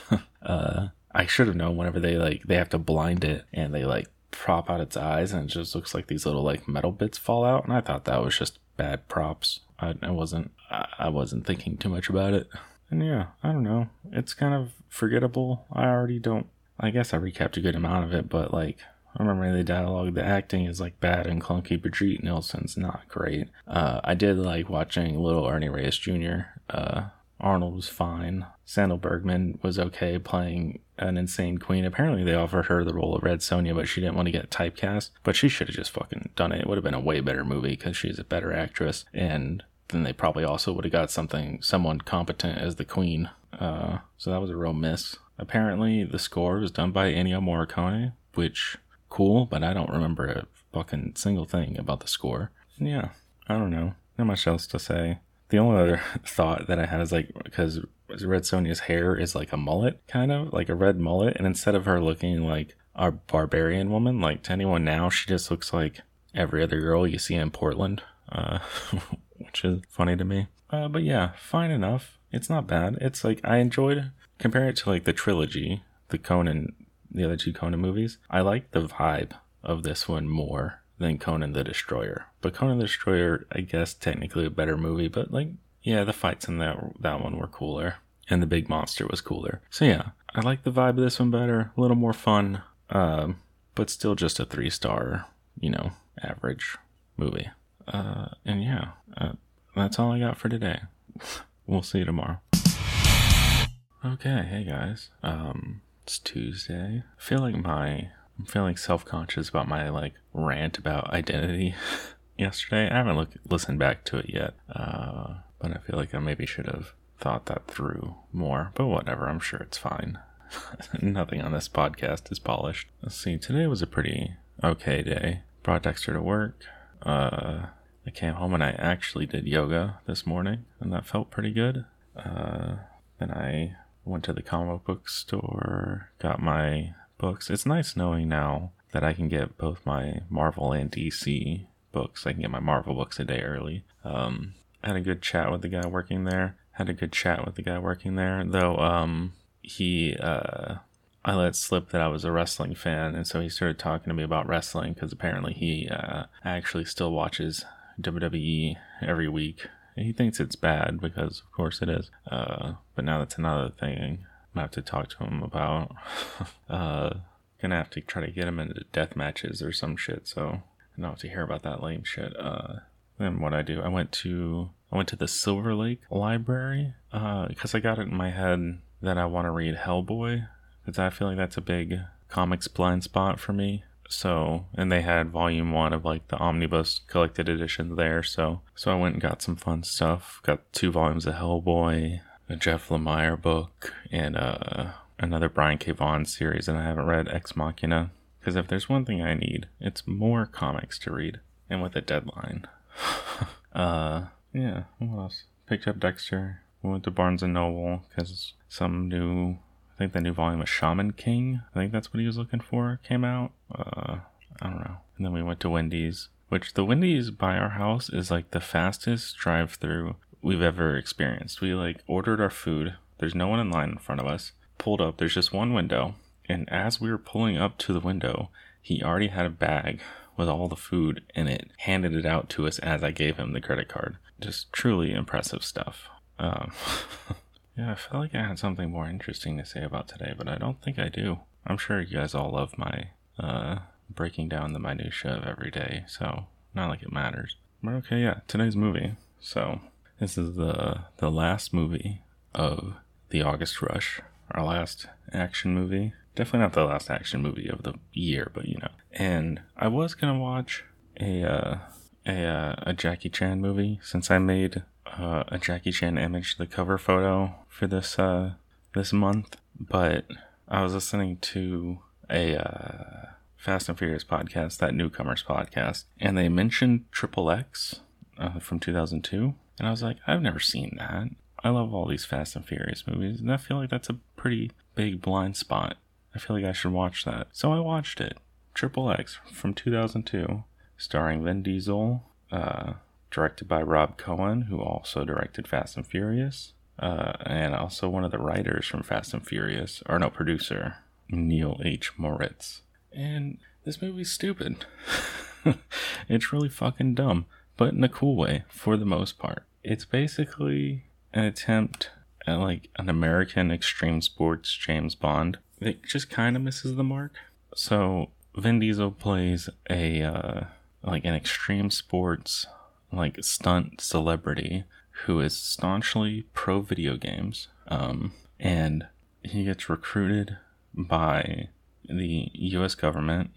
*laughs* uh, I should have known whenever they like they have to blind it and they like prop out its eyes and it just looks like these little like metal bits fall out and I thought that was just bad props. I, I wasn't I wasn't thinking too much about it. And yeah, I don't know. It's kind of forgettable. I already don't I guess I recapped a good amount of it, but like I remember the dialogue. The acting is like bad and clunky. Brigitte Nielsen's not great. Uh, I did like watching Little Ernie Reyes Jr. Uh, Arnold was fine. Sandahl Bergman was okay playing an insane queen. Apparently, they offered her the role of Red Sonja, but she didn't want to get typecast. But she should have just fucking done it. It would have been a way better movie because she's a better actress. And then they probably also would have got something, someone competent as the queen. Uh, so that was a real miss. Apparently, the score was done by Ennio Morricone, which cool, but I don't remember a fucking single thing about the score. Yeah, I don't know. Not much else to say. The only other *laughs* thought that I had is like because Red Sonja's hair is like a mullet, kind of like a red mullet, and instead of her looking like a barbarian woman, like to anyone now, she just looks like every other girl you see in Portland, uh, *laughs* which is funny to me. Uh, but yeah, fine enough. It's not bad. It's like I enjoyed compare it to like the trilogy, the Conan, the other two Conan movies. I like the vibe of this one more than Conan the Destroyer. But Conan the Destroyer, I guess, technically a better movie. But like, yeah, the fights in that that one were cooler, and the big monster was cooler. So yeah, I like the vibe of this one better. A little more fun, um, but still just a three star, you know, average movie. Uh, and yeah, uh, that's all I got for today. *laughs* we'll see you tomorrow. Okay, hey guys. Um, it's Tuesday. I feel like my I'm feeling self-conscious about my like rant about identity *laughs* yesterday. I haven't look, listened back to it yet, uh, but I feel like I maybe should have thought that through more. But whatever, I'm sure it's fine. *laughs* Nothing on this podcast is polished. Let's see. Today was a pretty okay day. Brought Dexter to work. Uh, I came home and I actually did yoga this morning, and that felt pretty good. Uh, then I went to the comic book store, got my books. It's nice knowing now that I can get both my Marvel and DC books. I can get my Marvel books a day early. Um, I had a good chat with the guy working there. Had a good chat with the guy working there, though. Um, he, uh, I let slip that I was a wrestling fan, and so he started talking to me about wrestling because apparently he uh, actually still watches WWE every week. He thinks it's bad because, of course, it is. Uh, but now that's another thing I have to talk to him about. *laughs* uh, gonna have to try to get him into death matches or some shit. So I don't have to hear about that lame shit. Uh, then what I do, I went to I went to the Silver Lake Library because uh, I got it in my head that I want to read Hellboy because I feel like that's a big comics blind spot for me. So, and they had volume one of like the omnibus collected editions there. So, so I went and got some fun stuff. Got two volumes of Hellboy, a Jeff Lemire book, and uh, another Brian K. Vaughan series. And I haven't read Ex Machina because if there's one thing I need, it's more comics to read and with a deadline. *laughs* uh, yeah. What else? Picked up Dexter. Went to Barnes and Noble because some new I think the new volume of Shaman King, I think that's what he was looking for, came out. Uh, I don't know. And then we went to Wendy's, which the Wendy's by our house is like the fastest drive through we've ever experienced. We like ordered our food. There's no one in line in front of us. Pulled up, there's just one window. And as we were pulling up to the window, he already had a bag with all the food in it, handed it out to us as I gave him the credit card. Just truly impressive stuff. Um, *laughs* Yeah, I felt like I had something more interesting to say about today, but I don't think I do. I'm sure you guys all love my uh, breaking down the minutia of every day, so not like it matters. But okay, yeah, today's movie. So this is the the last movie of the August Rush, our last action movie. Definitely not the last action movie of the year, but you know. And I was gonna watch a uh, a uh, a Jackie Chan movie since I made uh, a Jackie Chan image, the cover photo for this uh, this month. But I was listening to a uh, Fast and Furious podcast, that newcomers podcast, and they mentioned Triple X uh, from 2002, and I was like, I've never seen that. I love all these Fast and Furious movies, and I feel like that's a pretty big blind spot. I feel like I should watch that. So I watched it. Triple X from 2002, starring Vin Diesel, uh, directed by Rob Cohen, who also directed Fast and Furious, uh, and also one of the writers from Fast and Furious, or no, producer, Neil H. Moritz. And this movie's stupid. *laughs* it's really fucking dumb, but in a cool way for the most part. It's basically an attempt at like an American extreme sports James Bond that just kind of misses the mark. So Vin Diesel plays a uh, like an extreme sports like stunt celebrity who is staunchly pro video games, um, and he gets recruited by the U.S. government,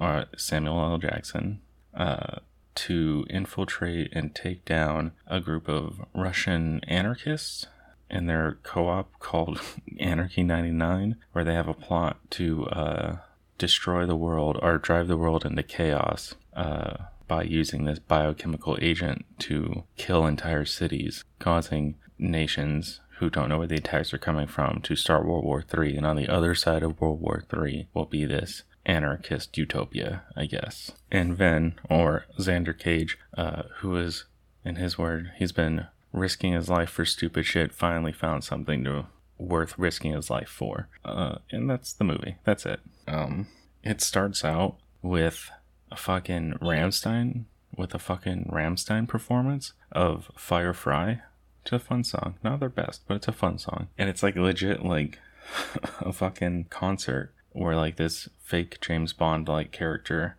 or uh, Samuel L. Jackson, uh, to infiltrate and take down a group of Russian anarchists in their co-op called *laughs* Anarchy 99, where they have a plot to uh, destroy the world or drive the world into chaos uh, by using this biochemical agent to kill entire cities, causing nations who don't know where the attacks are coming from to start World War III. And on the other side of World War III will be this anarchist utopia, I guess. And Ven, or Xander Cage, uh, who is, in his word, he's been risking his life for stupid shit, finally found something to worth risking his life for. Uh, and that's the movie. That's it. Um, it starts out with a fucking Rammstein, with a fucking Rammstein performance of frei. It's a fun song. Not their best, but it's a fun song. And it's like legit like *laughs* a fucking concert where like this fake James Bond like character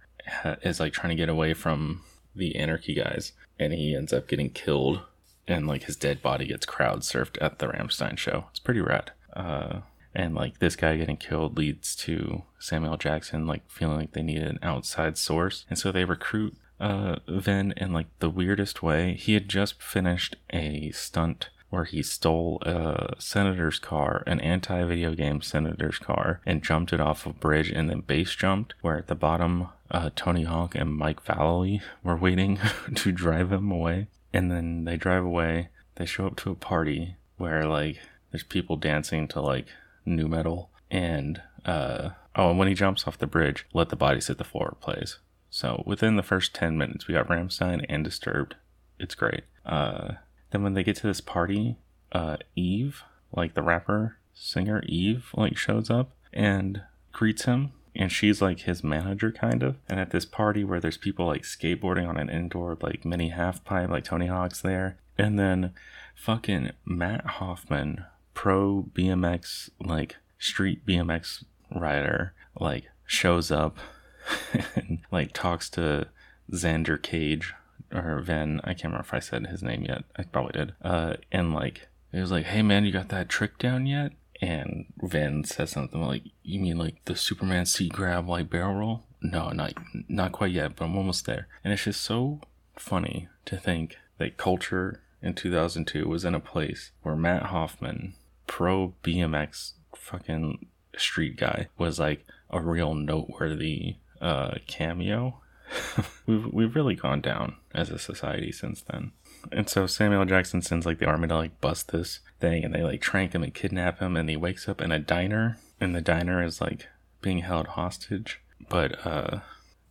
is like trying to get away from the anarchy guys and he ends up getting killed and like his dead body gets crowd surfed at the Rammstein show. It's pretty rad. Uh, and like this guy getting killed leads to Samuel Jackson like feeling like they need an outside source, and so they recruit uh, in like the weirdest way. He had just finished a stunt where he stole a senator's car, an anti video game senator's car, and jumped it off a bridge and then base jumped, where at the bottom, uh, Tony Hawk and Mike Vallely were waiting *laughs* to drive him away. And then they drive away. They show up to a party where, like, there's people dancing to, like, nu metal. And, uh, oh, and when he jumps off the bridge, Let the Bodies Hit the Floor plays. So within the first 10 minutes, we got Rammstein and Disturbed. It's great. Uh, then when they get to this party, uh, Eve, like the rapper singer Eve, like shows up and greets him. And she's like his manager, kind of. And at this party where there's people like skateboarding on an indoor like mini half pipe, like Tony Hawk's there. And then fucking Matt Hoffman, pro BMX, like street BMX rider, like shows up *laughs* and like talks to Xander Cage or Ven. I can't remember if I said his name yet. I probably did. Uh, and like it was like, "Hey man, you got that trick down yet?" And Ven says something like, "You mean like the Superman C grab like barrel roll?" No, not not quite yet, but I'm almost there. And it's just so funny to think that culture in 2002 was in a place where Matt Hoffman, pro BMX fucking street guy, was like a real noteworthy uh, cameo. *laughs* we've we've really gone down as a society since then. And so Samuel Jackson sends like the army to like bust this thing, and they like trank him and kidnap him, and he wakes up in a diner, and the diner is like being held hostage. But uh,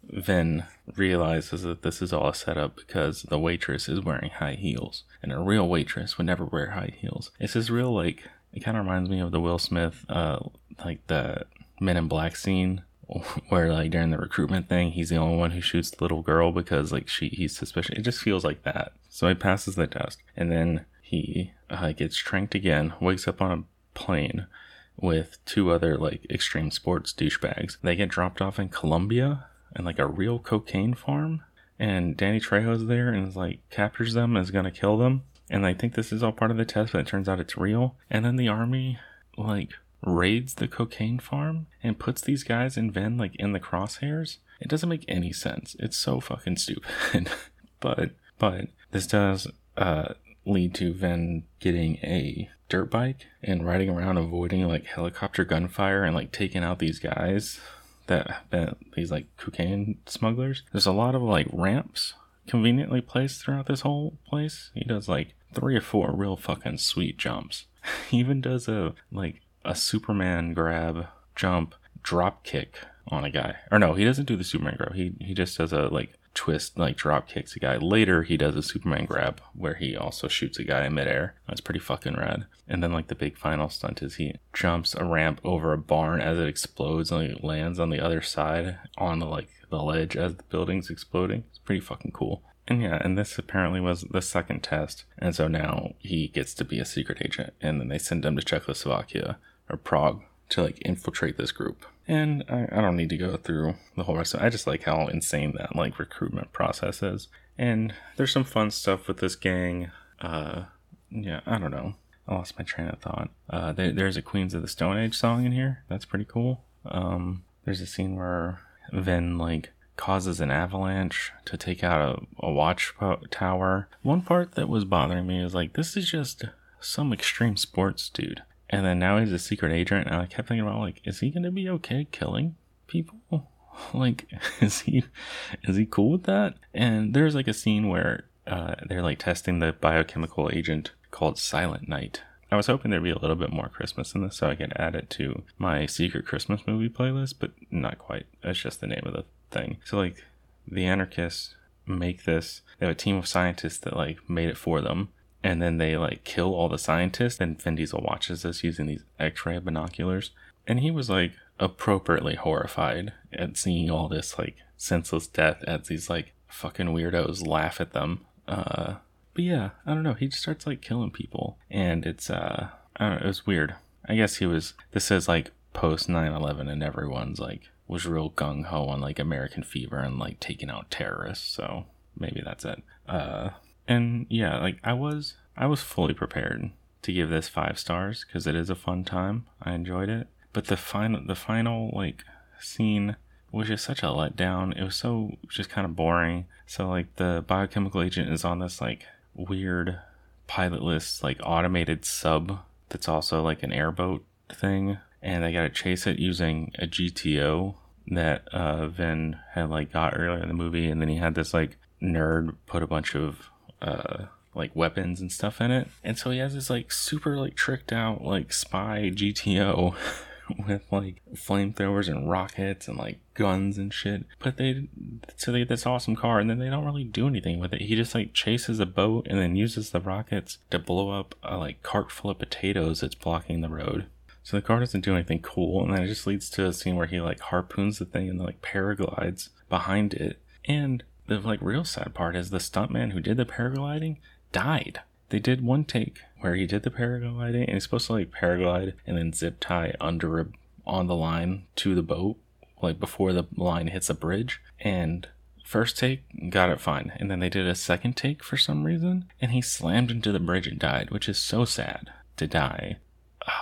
Ven realizes that this is all a setup because the waitress is wearing high heels, and a real waitress would never wear high heels. It's this real like it kind of reminds me of the Will Smith, uh, like the Men in Black scene *laughs* where like during the recruitment thing he's the only one who shoots the little girl because like she he's suspicious. It just feels like that. So he passes the test and then he uh, gets tranked again wakes up on a plane with two other like extreme sports douchebags. They get dropped off in colombia and like a real cocaine farm and danny trejo's there and is like captures them and is gonna kill them. And i think this is all part of the test but it turns out it's real. And then the army like raids the cocaine farm and puts these guys in Ven like in the crosshairs. It doesn't make any sense. It's so fucking stupid. *laughs* but but this does uh, lead to Ven getting a dirt bike and riding around avoiding like helicopter gunfire and like taking out these guys that, that these like cocaine smugglers. There's a lot of like ramps conveniently placed throughout this whole place. He does like three or four real fucking sweet jumps. *laughs* He even does a like a Superman grab, jump, drop kick on a guy. Or no, he doesn't do the Superman grab. He he just does a like twist, like drop kicks a guy. Later, he does a Superman grab where he also shoots a guy in midair. That's pretty fucking rad. And then like the big final stunt is he jumps a ramp over a barn as it explodes and like, lands on the other side on the like the ledge as the building's exploding. It's pretty fucking cool. And yeah, and this apparently was the second test. And so now he gets to be a secret agent. And then they send him to Czechoslovakia or Prague to like infiltrate this group. And I, I don't need to go through the whole rest of it. I just like how insane that like recruitment process is. And there's some fun stuff with this gang. Uh, yeah, I don't know. I lost my train of thought. Uh, there, there's a Queens of the Stone Age song in here. That's pretty cool. Um, there's a scene where Ven like causes an avalanche to take out a, a watch tower. One part that was bothering me is like this is just some extreme sports dude. And then now he's a secret agent, and I kept thinking about like, is he gonna be okay killing people? *laughs* Like, *laughs* is he is he cool with that? And there's like a scene where uh, they're like testing the biochemical agent called Silent Night. I was hoping there'd be a little bit more Christmas in this so I could add it to my secret Christmas movie playlist, but not quite. That's just the name of the thing. So like the anarchists make this they have a team of scientists that like made it for them and then they like kill all the scientists and Vin Diesel watches this using these x-ray binoculars. And he was like appropriately horrified at seeing all this like senseless death as these like fucking weirdos laugh at them. Uh but yeah i don't know. He just starts like killing people. And it's uh i don't know it was weird. I guess he was this is like post 9-11 and everyone's like was real gung-ho on like american fever and like taking out terrorists. So maybe that's it. Uh and yeah like i was i was fully prepared to give this five stars because it is a fun time. I enjoyed it. But the final the final like scene was just such a letdown. It was so just kind of boring. So like the biochemical agent is on this like weird pilotless like automated sub that's also like an airboat thing. And they gotta chase it using a gto that uh vin had like got earlier in the movie. And then he had this like nerd put a bunch of uh like weapons and stuff in it and so he has this like super like tricked out like spy gto *laughs* with like flamethrowers and rockets and like guns and shit. But they so they get this awesome car and then they don't really do anything with it. He just like chases a boat and then uses the rockets to blow up a like cart full of potatoes that's blocking the road. So the car doesn't do anything cool, and then it just leads to a scene where he like harpoons the thing and like paraglides behind it. And the like real sad part is the stuntman who did the paragliding died. They did one take where he did the paragliding and he's supposed to like paraglide and then zip tie under a, on the line to the boat like before the line hits a bridge. And first take got it fine. And then they did a second take for some reason and he slammed into the bridge and died which is so sad to die.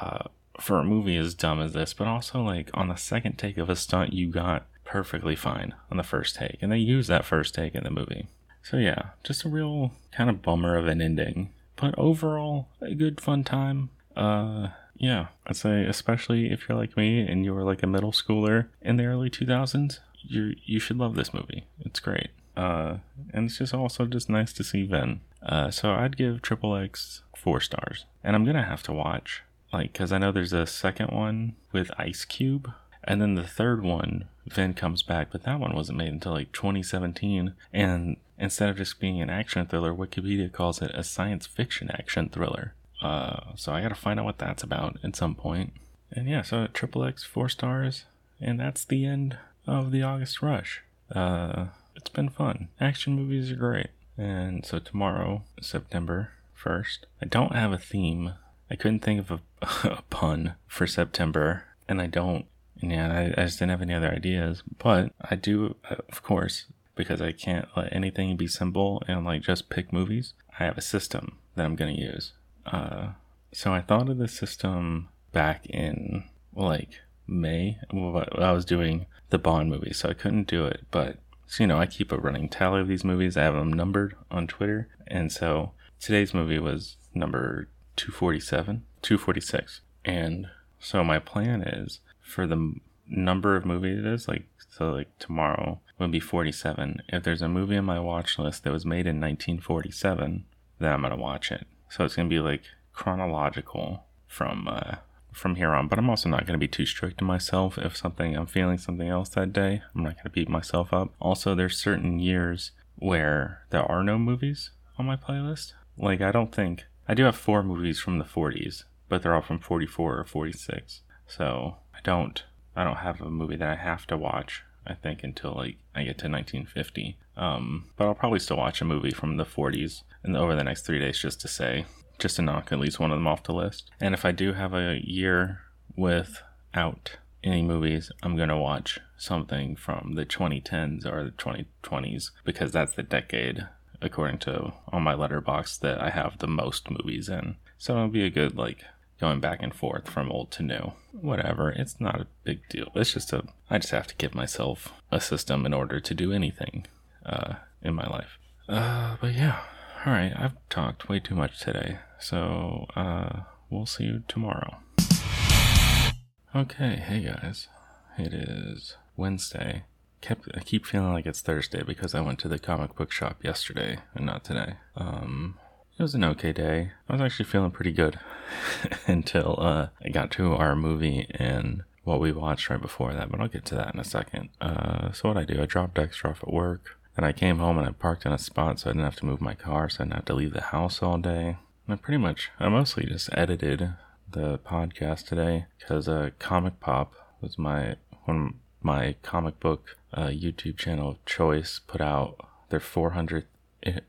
Uh, for a movie as dumb as this but also like on the second take of a stunt you got perfectly fine on the first take and they use that first take in the movie so yeah just a real kind of bummer of an ending but overall, a good fun time. Uh, yeah, I'd say especially if you're like me and you were like a middle schooler in the early 2000s, you you should love this movie. It's great. Uh, and it's just also just nice to see Vin. Uh, so I'd give Triple X four stars, and I'm gonna have to watch like because I know there's a second one with Ice Cube, and then the third one, Vin comes back, but that one wasn't made until like 2017, and Instead of just being an action thriller, Wikipedia calls it a science fiction action thriller. Uh, so I gotta find out what that's about at some point. And yeah, so Triple X four stars, and that's the end of the August rush. Uh, it's been fun. Action movies are great. And so tomorrow, September 1st, I don't have a theme. I couldn't think of a, *laughs* a pun for September, and I don't. Yeah, I, I just didn't have any other ideas. But I do, of course, because I can't let anything be simple and like just pick movies. I have a system that I'm to use. Uh, so I thought of the system back in like May. I was doing the Bond movie, so I couldn't do it. But so, you know, I keep a running tally of these movies. I have them numbered on Twitter, and so today's movie was number 247, 246, and so my plan is for the number of movies it is like so like tomorrow would be 47. If there's a movie on my watch list that was made in 1947, then I'm gonna watch it. So it's gonna be like chronological from uh, from here on. But I'm also not gonna be too strict to myself. If something I'm feeling something else that day, I'm not gonna beat myself up. Also, there's certain years where there are no movies on my playlist. Like I don't think I do have four movies from the 40s, but they're all from 44 or 46. So I don't I don't have a movie that I have to watch I think, until like I get to 1950. Um, but I'll probably still watch a movie from the 40s and over the next three days just to say, just to knock at least one of them off the list. And if I do have a year without any movies, I'm gonna watch something from the 2010s or the 2020s because that's the decade, according to on my Letterboxd that I have the most movies in. So it'll be a good like going back and forth from old to new. Whatever, it's not a big deal. It's just a, I just have to give myself a system in order to do anything uh, in my life. Uh, but yeah, all right, I've talked way too much today, so uh, we'll see you tomorrow. Okay, hey guys, it is Wednesday, kept I keep feeling like it's Thursday because I went to the comic book shop yesterday and not today. Um, it was an okay day. I was actually feeling pretty good *laughs* until uh, I got to our movie and what we watched right before that. But I'll get to that in a second. Uh, so what I do, I dropped Dexter off at work. And I came home and I parked in a spot so I didn't have to move my car, so I didn't have to leave the house all day. And I pretty much, I mostly just edited the podcast today because uh, Comic Pop was my one my comic book uh, YouTube channel of choice put out their 400th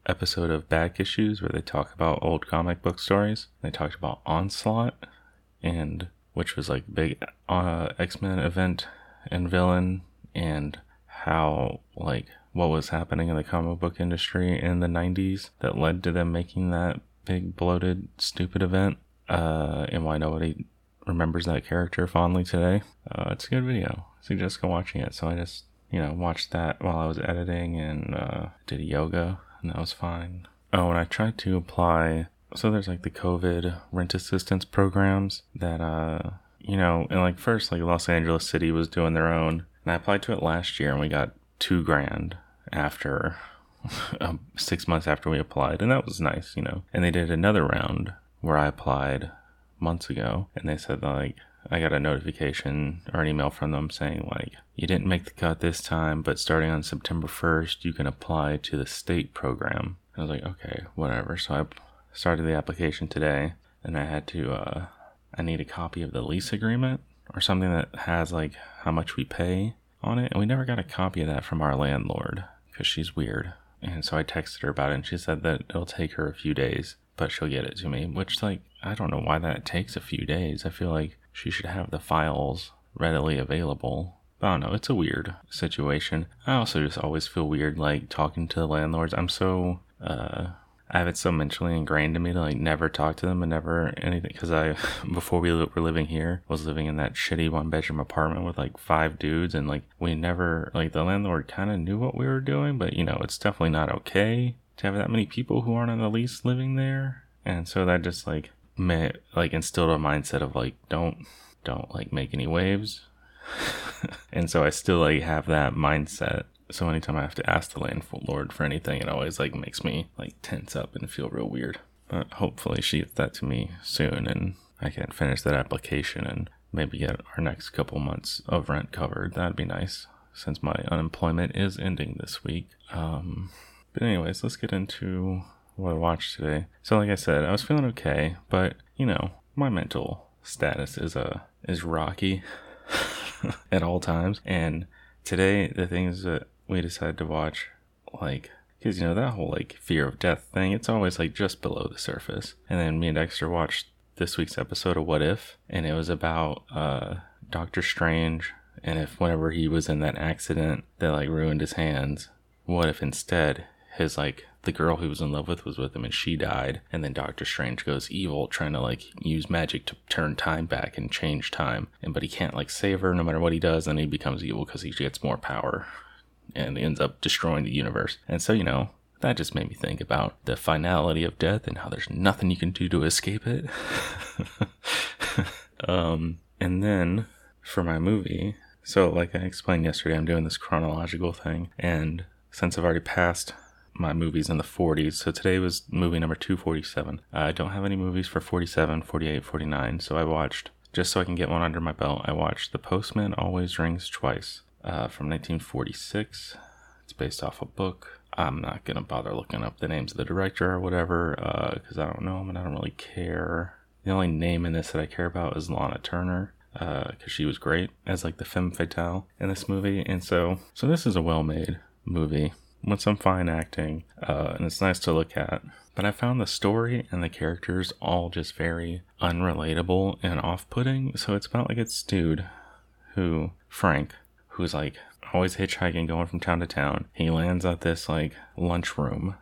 episode of Back Issues where they talk about old comic book stories. They talked about Onslaught, and which was like big uh, X Men event and villain, and how like what was happening in the comic book industry in the 90s that led to them making that big bloated stupid event. Uh, and why nobody remembers that character fondly today. Uh, it's a good video. I suggest go watching it. So i just you know watched that while i was editing and uh, did yoga and that was fine oh and i tried to apply so there's like the covid rent assistance programs that uh you know and like first like los angeles city was doing their own and i applied to it last year and we got two grand after *laughs* um, six months after we applied, and that was nice, you know. And they did another round where I applied months ago, and they said like I got a notification or an email from them saying like you didn't make the cut this time, but starting on September first, you can apply to the state program. I was like, okay, whatever. So I started the application today, and I had to uh, I need a copy of the lease agreement or something that has like how much we pay on it, and we never got a copy of that from our landlord because she's weird. And so I texted her about it, and she said that it'll take her a few days, but she'll get it to me. Which, like, I don't know why that takes a few days. I feel like she should have the files readily available. I don't know, it's a weird situation. I also just always feel weird, like, talking to the landlords. I'm so, uh, I have it so mentally ingrained in me to like never talk to them and never anything because I *laughs* before we were living here was living in that shitty one bedroom apartment with like five dudes and like we never like the landlord kind of knew what we were doing but you know it's definitely not okay to have that many people who aren't on the lease living there and so that just like like instilled a mindset of like don't don't like make any waves *laughs* and so I still like have that mindset so anytime I have to ask the landlord for anything, it always like makes me like tense up and feel real weird. But hopefully she gets that to me soon and I can finish that application and maybe get our next couple months of rent covered. That'd be nice since my unemployment is ending this week. Um, but anyways, let's get into what I watched today. So like I said, I was feeling okay, but you know, my mental status is a uh, is rocky *laughs* at all times and today the things that we decided to watch like because you know that whole like fear of death thing it's always like just below the surface and then me and dexter watched this week's episode of what if and it was about uh doctor strange and if whenever he was in that accident that like ruined his hands what if instead his like the girl he was in love with was with him and she died and then doctor strange goes evil trying to like use magic to turn time back and change time and but he can't like save her no matter what he does and he becomes evil because he gets more power and ends up destroying the universe. And so, you know, that just made me think about the finality of death and how there's nothing you can do to escape it. *laughs* um, and then for my movie, so like I explained yesterday, I'm doing this chronological thing, and since I've already passed my movies in the 40s, so today was movie number 247. I don't have any movies for 47, 48, 49, so I watched, just so I can get one under my belt, I watched The Postman Always Rings Twice uh, from 1946. It's based off a book. I'm not gonna bother looking up the names of the director or whatever because uh, I don't know them and I don't really care. The only name in this that I care about is Lana Turner because uh, she was great as like the femme fatale in this movie, and so so this is a well-made movie with some fine acting, uh, and it's nice to look at. But I found the story and the characters all just very unrelatable and off-putting. So it's about like it's dude who Frank who's like always hitchhiking, going from town to town. He lands at this like lunchroom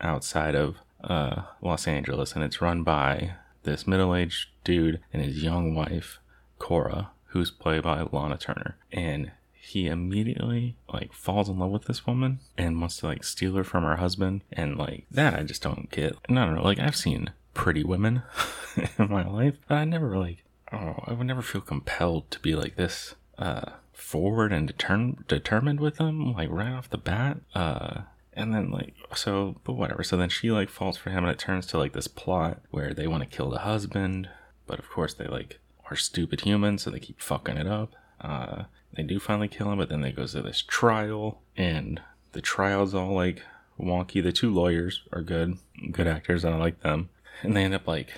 outside of uh, Los Angeles, and it's run by this middle-aged dude and his young wife, Cora, who's played by Lana Turner, and he immediately like falls in love with this woman and wants to like steal her from her husband and like that I just don't get. And I don't know, like I've seen pretty women *laughs* in my life, but I never like oh I would never feel compelled to be like this uh forward and determ- determined with them like right off the bat. Uh, and then like so, but whatever. So then she like falls for him, and it turns to like this plot where they want to kill the husband, but of course they like are stupid humans, so they keep fucking it up. Uh, they do finally kill him, but then they goes to this trial, and the trial's all like wonky. The two lawyers are good, good actors, and I like them. And they end up like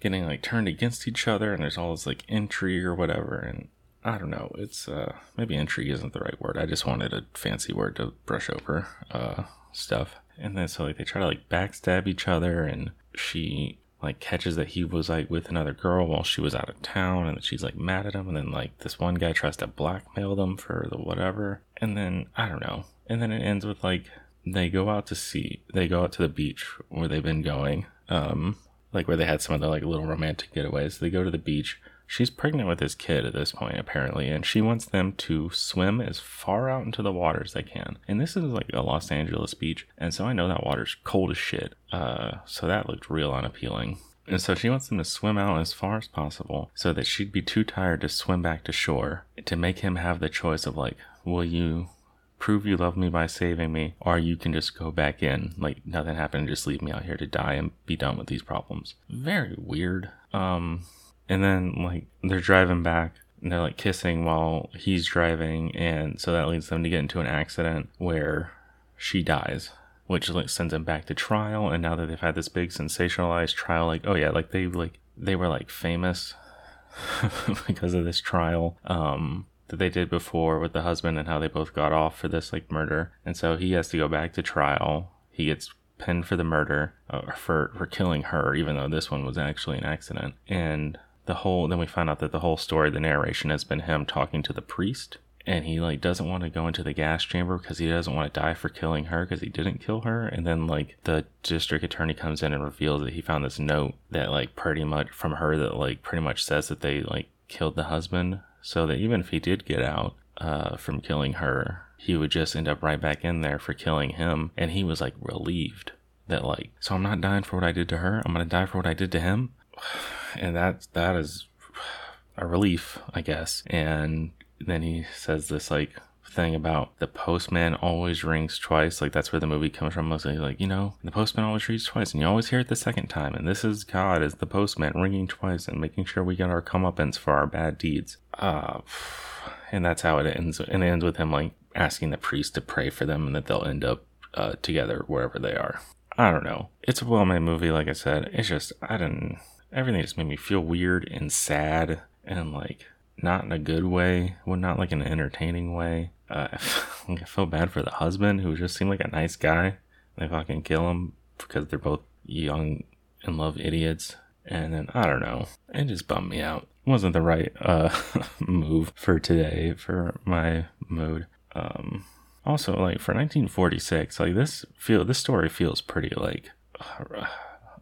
getting like turned against each other, and there's all this like intrigue or whatever. And I don't know, it's uh maybe intrigue isn't the right word. I just wanted a fancy word to brush over uh stuff. And then so like they try to like backstab each other, and she like catches that he was like with another girl while she was out of town and that she's like mad at him and then like this one guy tries to blackmail them for the whatever. And then i don't know. And then it ends with like they go out to sea they go out to the beach where they've been going um like where they had some of the like little romantic getaways. They go to the beach She's pregnant with his kid at this point, apparently, and she wants them to swim as far out into the water as they can. And this is like a Los Angeles beach, and so I know that water's cold as shit. Uh, so that looked real unappealing. And so she wants them to swim out as far as possible so that she'd be too tired to swim back to shore to make him have the choice of like, will you prove you love me by saving me, or you can just go back in, like nothing happened, just leave me out here to die and be done with these problems. Very weird. Um, and then like they're driving back and they're like kissing while he's driving and so that leads them to get into an accident where she dies which like sends them back to trial and now that they've had this big sensationalized trial like oh yeah like they like they were like famous *laughs* because of this trial um that they did before with the husband and how they both got off for this like murder. And so he has to go back to trial. He gets pinned for the murder uh, for for killing her even though this one was actually an accident. And the whole then we find out that the whole story the narration has been him talking to the priest and he like doesn't want to go into the gas chamber because he doesn't want to die for killing her because he didn't kill her and then like the district attorney comes in and reveals that he found this note that like pretty much from her that like pretty much says that they like killed the husband so that even if he did get out uh, from killing her he would just end up right back in there for killing him and he was like relieved that like so i'm not dying for what i did to her? I'm gonna die for what i did to him *sighs* *sighs* and that that is a relief, I guess. And then he says this like thing about the postman always rings twice. Like that's where the movie comes from. Mostly like, you know, the postman always rings twice and you always hear it the second time. And this is God is the postman ringing twice and making sure we get our comeuppance for our bad deeds. Uh, and that's how it ends. And it ends with him like asking the priest to pray for them and that they'll end up uh, together wherever they are. I don't know. It's a well made movie, like I said. It's just, I didn't everything just made me feel weird and sad and like not in a good way, well, not like an entertaining way. Uh, *laughs* I felt bad for the husband who just seemed like a nice guy. They fucking kill him because they're both young in love idiots. And then I don't know, it just bummed me out. It wasn't the right uh, *laughs* move for today for my mood. Um, also, like for 1946, like this feel this story feels pretty like. Uh,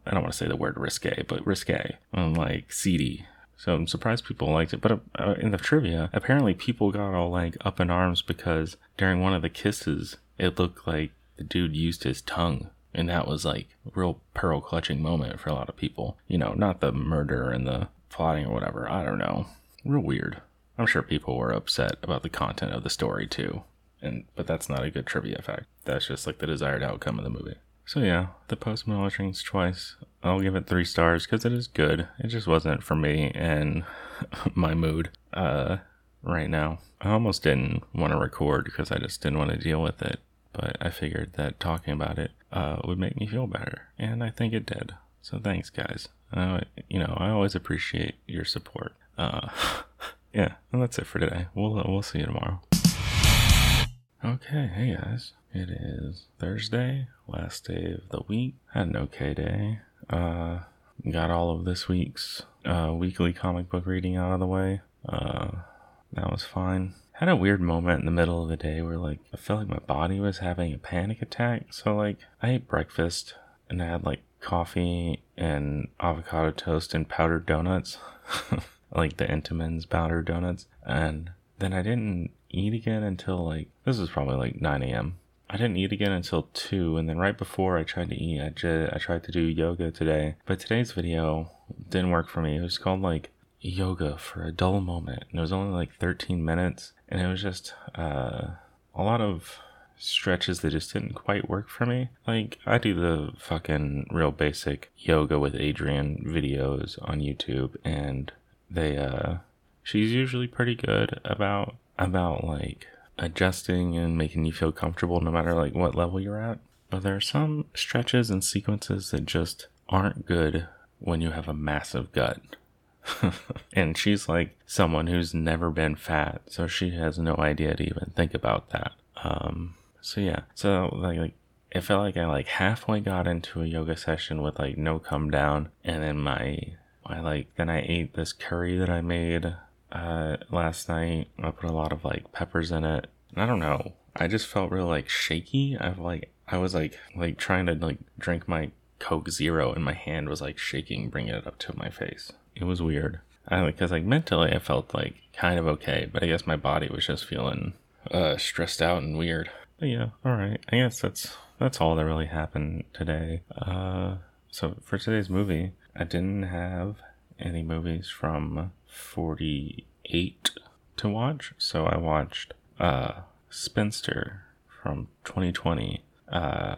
I don't want to say the word risque, but risque, and like seedy. So I'm surprised people liked it. But uh, in the trivia, apparently people got all like up in arms because during one of the kisses, it looked like the dude used his tongue. And that was like a real pearl clutching moment for a lot of people. You know, not the murder and the plotting or whatever. I don't know. Real weird. I'm sure people were upset about the content of the story too. And but that's not a good trivia fact. That's just like the desired outcome of the movie. So yeah, the Postman always rings twice. I'll give it three stars because it is good. It just wasn't for me and *laughs* my mood uh, right now. I almost didn't want to record because I just didn't want to deal with it. But I figured that talking about it uh, would make me feel better, and I think it did. So thanks, guys. Uh, you know, I always appreciate your support. Uh, *laughs* yeah, and that's it for today. We'll we'll see you tomorrow. Okay, hey guys. It is Thursday, last day of the week. Had an okay day. Uh, got all of this week's uh, weekly comic book reading out of the way. Uh, that was fine. Had a weird moment in the middle of the day where like I felt like my body was having a panic attack. So like I ate breakfast and I had like coffee and avocado toast and powdered donuts, *laughs* like the Entenmann's powdered donuts, and then I didn't eat again until like this was probably like 9 a.m. I didn't eat again until 2, and then right before I tried to eat, I, I tried to do yoga today. But today's video didn't work for me. It was called like yoga for a dull moment. And it was only like 13 minutes. And it was just uh, a lot of stretches that just didn't quite work for me. Like, I do the fucking real basic yoga with Adriene videos on YouTube, and they, uh, she's usually pretty good about, about like adjusting and making you feel comfortable no matter like what level you're at. But there are some stretches and sequences that just aren't good when you have a massive gut. *laughs* and she's like someone who's never been fat, so she has no idea to even think about that. Um, so yeah, so like, like it felt like I like halfway got into a yoga session with like no come down, and then my I like then I ate this curry that I made uh last night. I put a lot of like peppers in it. I don't know. I just felt real like shaky. I've like I was like like trying to like drink my Coke Zero, and my hand was like shaking, bringing it up to my face. It was weird. I because like mentally I felt like kind of okay, but I guess my body was just feeling uh stressed out and weird. But yeah, all right. I guess that's that's all that really happened today. Uh, so for today's movie, I didn't have any movies from 48 to watch, so I watched uh, Spinster from 2020 uh,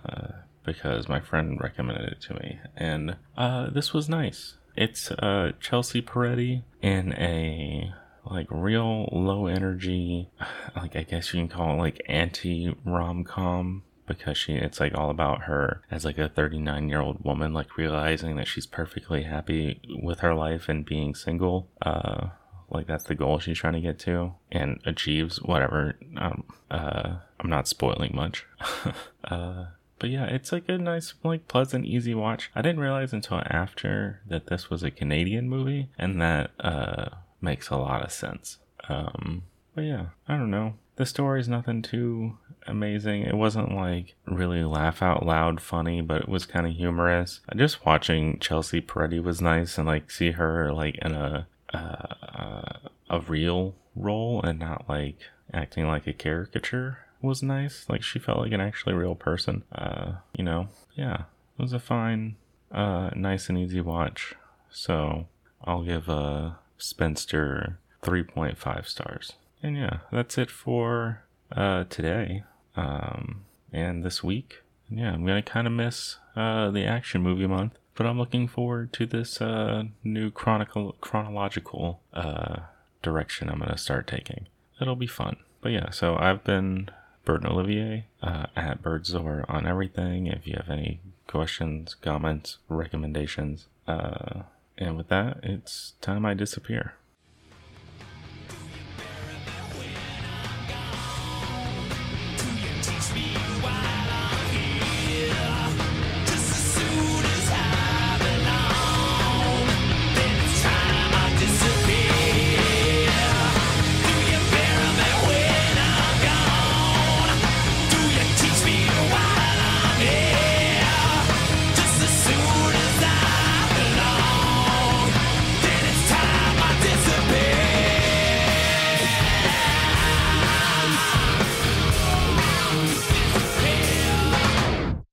because my friend recommended it to me, and uh, this was nice. It's uh, Chelsea Peretti in a like real low energy *sighs* like i guess you can call it like anti rom-com because she it's like all about her as like a 39 year old woman like realizing that she's perfectly happy with her life and being single uh like that's the goal she's trying to get to and achieves whatever um uh i'm not spoiling much *laughs* uh but yeah, it's like a nice, like pleasant, easy watch. I didn't realize until after that this was a Canadian movie and that uh makes a lot of sense. Um, but yeah, I don't know. The story's nothing too amazing. It wasn't like really laugh out loud funny, but it was kind of humorous. Just watching Chelsea Peretti was nice and like see her like in a uh, a real role and not like acting like a caricature was nice. Like she felt like an actually real person. Uh, you know, yeah, it was a fine, uh, nice and easy watch. So I'll give a Spinster 3.5 stars. And yeah, that's it for uh, today um, and this week. Yeah, I'm to kind of miss uh, the action movie month, but I'm looking forward to this uh, new chronicle, chronological uh, direction I'm to start taking. It'll be fun. But yeah, so I've been Burton Olivier uh, at Birdzor on everything. If you have any questions, comments, recommendations, uh, and with that, it's time I disappear.